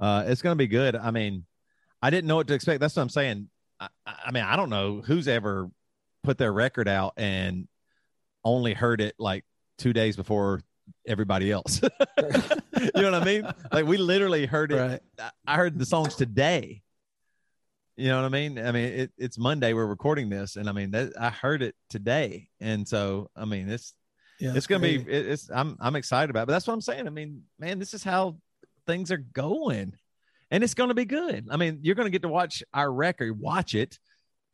Uh it's gonna be good. I mean, I didn't know what to expect. That's what I'm saying. I, I mean, I don't know who's ever put their record out and only heard it like two days before everybody else. you know what I mean? Like we literally heard it. Right. I- I heard the songs today. You know what I mean? I mean, it, it's Monday. We're recording this, and I mean, that, I heard it today, and so I mean, it's Yeah. it's gonna be. It, it's I'm I'm excited about. It, but that's what I'm saying. I mean, man, this is how things are going, and it's gonna be good. I mean, you're gonna get to watch our record, watch it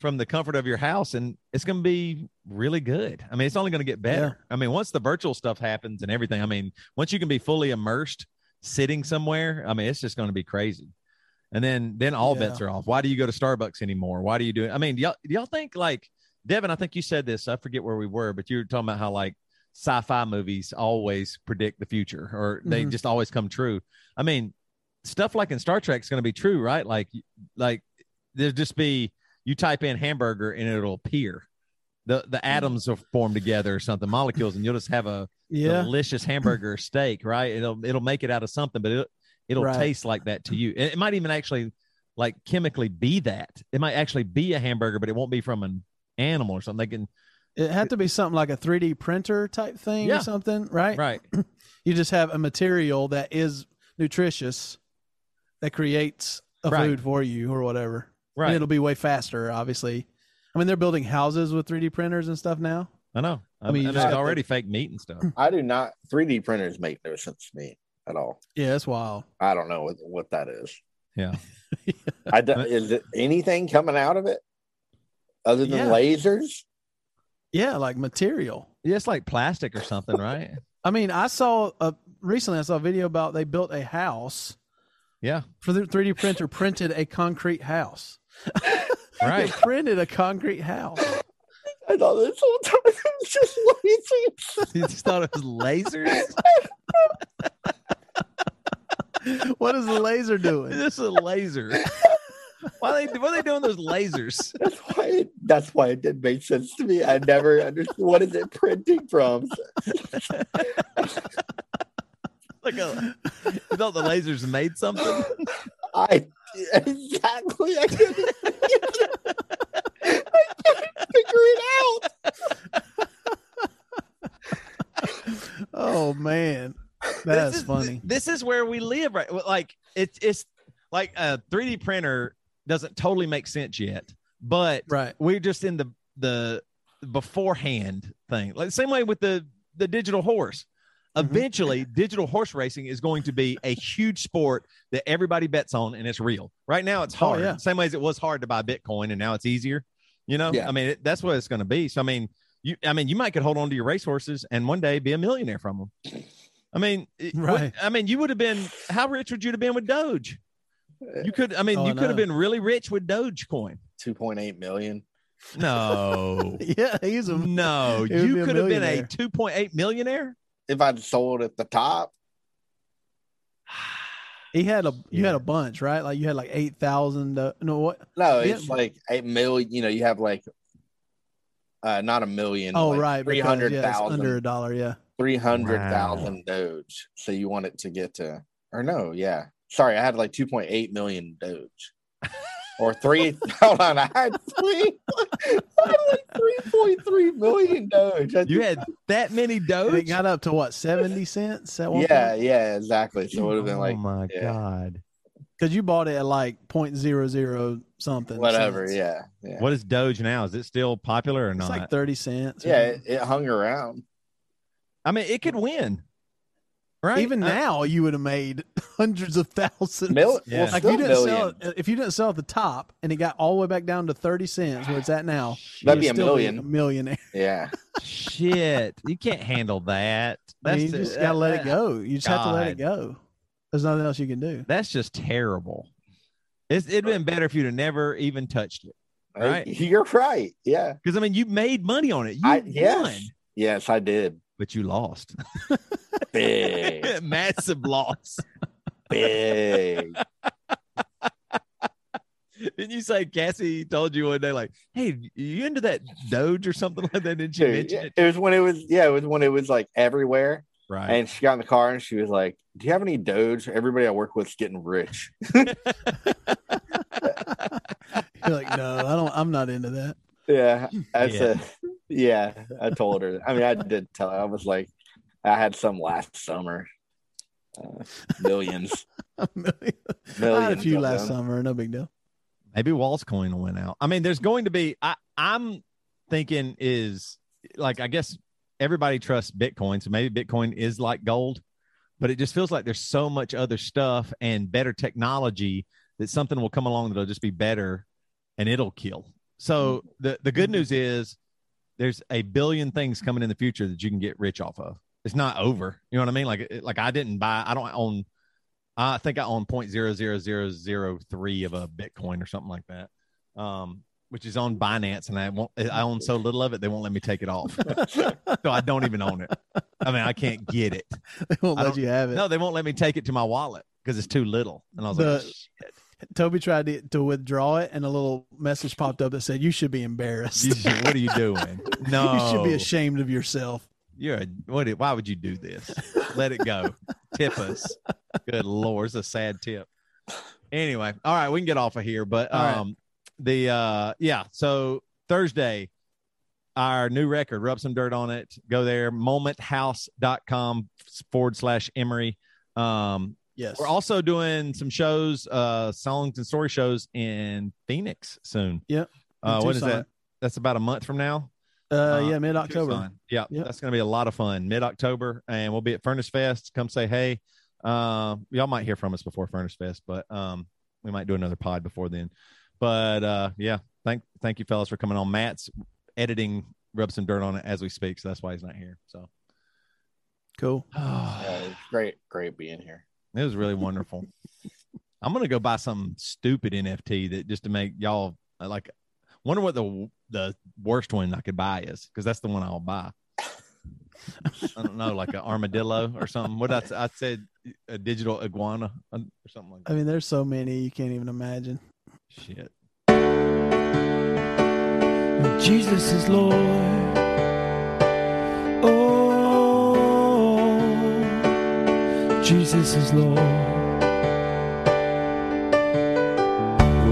from the comfort of your house, and it's gonna be really good. I mean, it's only gonna get better. I mean, once the virtual stuff happens and everything, I mean, once you can be fully immersed sitting somewhere, I mean, it's just gonna be crazy. And then then all Yeah. bets are off. Why do you go to Starbucks anymore? Why do you do it? I mean, do y'all, do y'all think like Devin? I think you said this. I forget where we were, but you were talking about how like sci-fi movies always predict the future, or they Mhm. just always come true. I mean, stuff like in Star Trek is going to be true, right? Like, like there'll just be you type in hamburger and it'll appear. The the atoms are formed together or something, molecules, and you'll just have a yeah. delicious hamburger steak, right? It'll it'll make it out of something, but it'll it'll Right. taste like that to you. It, it might even actually like chemically be that. It might actually be a hamburger, but it won't be from an animal or something. They can It had to be something like a 3D printer type thing Yeah. or something, right? right. You just have a material that is nutritious that creates a Right. food for you or whatever. And Right. it'll be way faster, obviously. I mean, they're building houses with 3D printers and stuff now. I know. I mean, mean, you and there's have to- already fake meat and stuff. I do not. 3D printers make no sense to me. at all. Yeah, it's wild. I don't know what, what that is. Yeah. I do, is it anything coming out of it other than Yeah. lasers? Yeah, like material. Yeah, it's like plastic or something, right? I mean, I saw a recently I saw a video about they built a house Yeah. for the 3D printer printed a concrete house. Right. They printed a concrete house. I thought this whole time it was just lasers. you just thought it was lasers? What is the laser doing? this is a laser. Why they what are they doing those lasers? That's why it, that's why it didn't make sense to me. I never understood what is it printing from. Like a, you thought the lasers made something? I exactly I couldn't, I couldn't figure it out. Oh man, that's funny. This is where we live, right? Like it's it's like a 3D printer doesn't totally make sense yet, but Right. we're just in the the beforehand thing. Like same way with the the digital horse. Mhm. Eventually, digital horse racing is going to be a huge sport that everybody bets on, and it's real. Right now, it's Oh, hard. yeah. Same way as it was hard to buy Bitcoin, and now it's easier. You know, Yeah. I mean, it, that's what it's going to be. So, I mean, you, I mean, you might could hold on to your racehorses and one day be a millionaire from them. I mean, it- what- Right. I mean, you would have been. How rich would you have been with Doge? You could. I mean, Oh, I you could have been really rich with Dogecoin. Two point eight million. No, Yeah, he's a no, you be could have been a two point eight millionaire. If I'd sold at the top, he had a you Yeah. had a bunch, right? Like you had like eight thousand. Uh, no, what? no, Yeah. it's like eight million. You know, you have like uh not a million. Oh, like right, three because, hundred yeah, it's under thousand. a dollar. Yeah, Three hundred thousand Doge. So you want it to get to, or no, yeah. Sorry, I had like two point eight million Doge. Or three. hold on, I had three. I had like three point three million Doge. You had that many and it Doge. got up to what seventy cents at one yeah, point. yeah, exactly. So it would have been oh like oh my yeah. god! because you bought it at like point zero zero something. whatever. Yeah, yeah, What is Doge now? Is it still popular or it's not? like thirty cents. yeah. It, it hung around. I mean, it could win, right? Even Uh, now, you would have made hundreds of thousands. Mil- Yeah. well, like you didn't sell it, if you didn't sell at the top and it got all the way back down to 30 cents where it's at now That'd be a still million. a millionaire Yeah, shit, you can't handle that. I That's mean, you the- just gotta let it go you just have to let it go there's nothing else you can do That's just terrible. It's, it'd been better if you'd have never even touched it. Right. You're right. Yeah. Because I mean, you made money on it. You I won, yes, yes, I did. But you lost. Big, Massive loss. big. Didn't you say Cassie told you one day, like, "Hey, you into that Doge or something like that?" Didn't you Dude, mention it? it was when it was yeah, it was when it was like everywhere. Right. And she got in the car and she was like, "Do you have any Doge? Everybody I work with's getting rich." you're like no i don't i'm not into that Yeah, That's Yeah. said, yeah. I told her. I mean, I did tell her. I was like, I had some last summer, uh, millions, I had a few last them. summer no big deal Maybe Wall's coin will win out. I mean, there's going to be. I I'm thinking is like I guess everybody trusts Bitcoin, so maybe Bitcoin is like gold, but it just feels like there's so much other stuff and better technology that something will come along that'll just be better and it'll kill. So the the good news is there's a billion things coming in the future that you can get rich off of. It's not over. You know what I mean? Like like I didn't buy. I don't own. I think I own point zero zero zero zero three of a Bitcoin or something like that, um, which is on Binance, and I won't. I own so little of it they won't let me take it off, so I don't even own it. I mean, I can't get it. they won't let you have it No, they won't let me take it to my wallet because it's too little. And I was The- like, Shit. Toby tried to, to withdraw it and a little message popped up that said you should be embarrassed You should- what are you doing? No, you should be ashamed of yourself You're a, what? Why would you do this? Let it go. tip us. Good lord, it's a sad tip. Anyway, all right, we can get off of here. But All right. um, the uh, yeah. So Thursday, our new record. Rub some dirt on it. Go there. Momenthouse.com forward slash Emery. Um, yes we're also doing some shows, uh, songs and story shows in Phoenix soon. Yep. Uh, In when is that? That's about a month from now. uh, yeah mid-october Yeah, Yep. that's going to be a lot of fun. Mid October, and we'll be at Furnace Fest. Come say hey. Uh, y'all might hear from us before Furnace Fest, but um, we might do another pod before then. But uh, yeah, thank thank you fellas for coming on. Matt's editing rub some dirt on it as we speak, so that's why he's not here. So Cool. Yeah, it's great, great being here. It was really wonderful. I'm gonna go buy some stupid NFT that just to make y'all uh, like wonder what the the worst one I could buy is because that's the one I'll buy. I don't know, like an armadillo or something. What I, I said, a digital iguana uh, or something like that. I mean, there's so many you can't even imagine. Shit. Jesus is Lord. Jesus is Lord.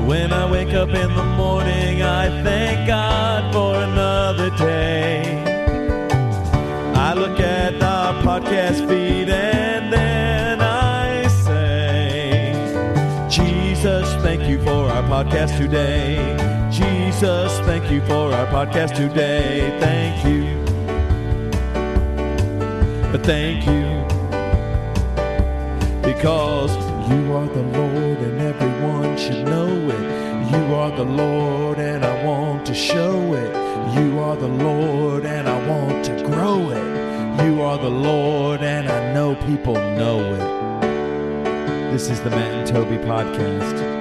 When I wake up in the morning, I thank God for another day. I look at the podcast feed and then I say, Jesus, thank you for our podcast today. Jesus, thank you for our podcast today. Thank you. But thank you. Because you are the Lord and everyone should know it. You are the Lord and I want to show it. You are the Lord and I want to grow it. You are the Lord and I know people know it. This is the Matt and Toby podcast.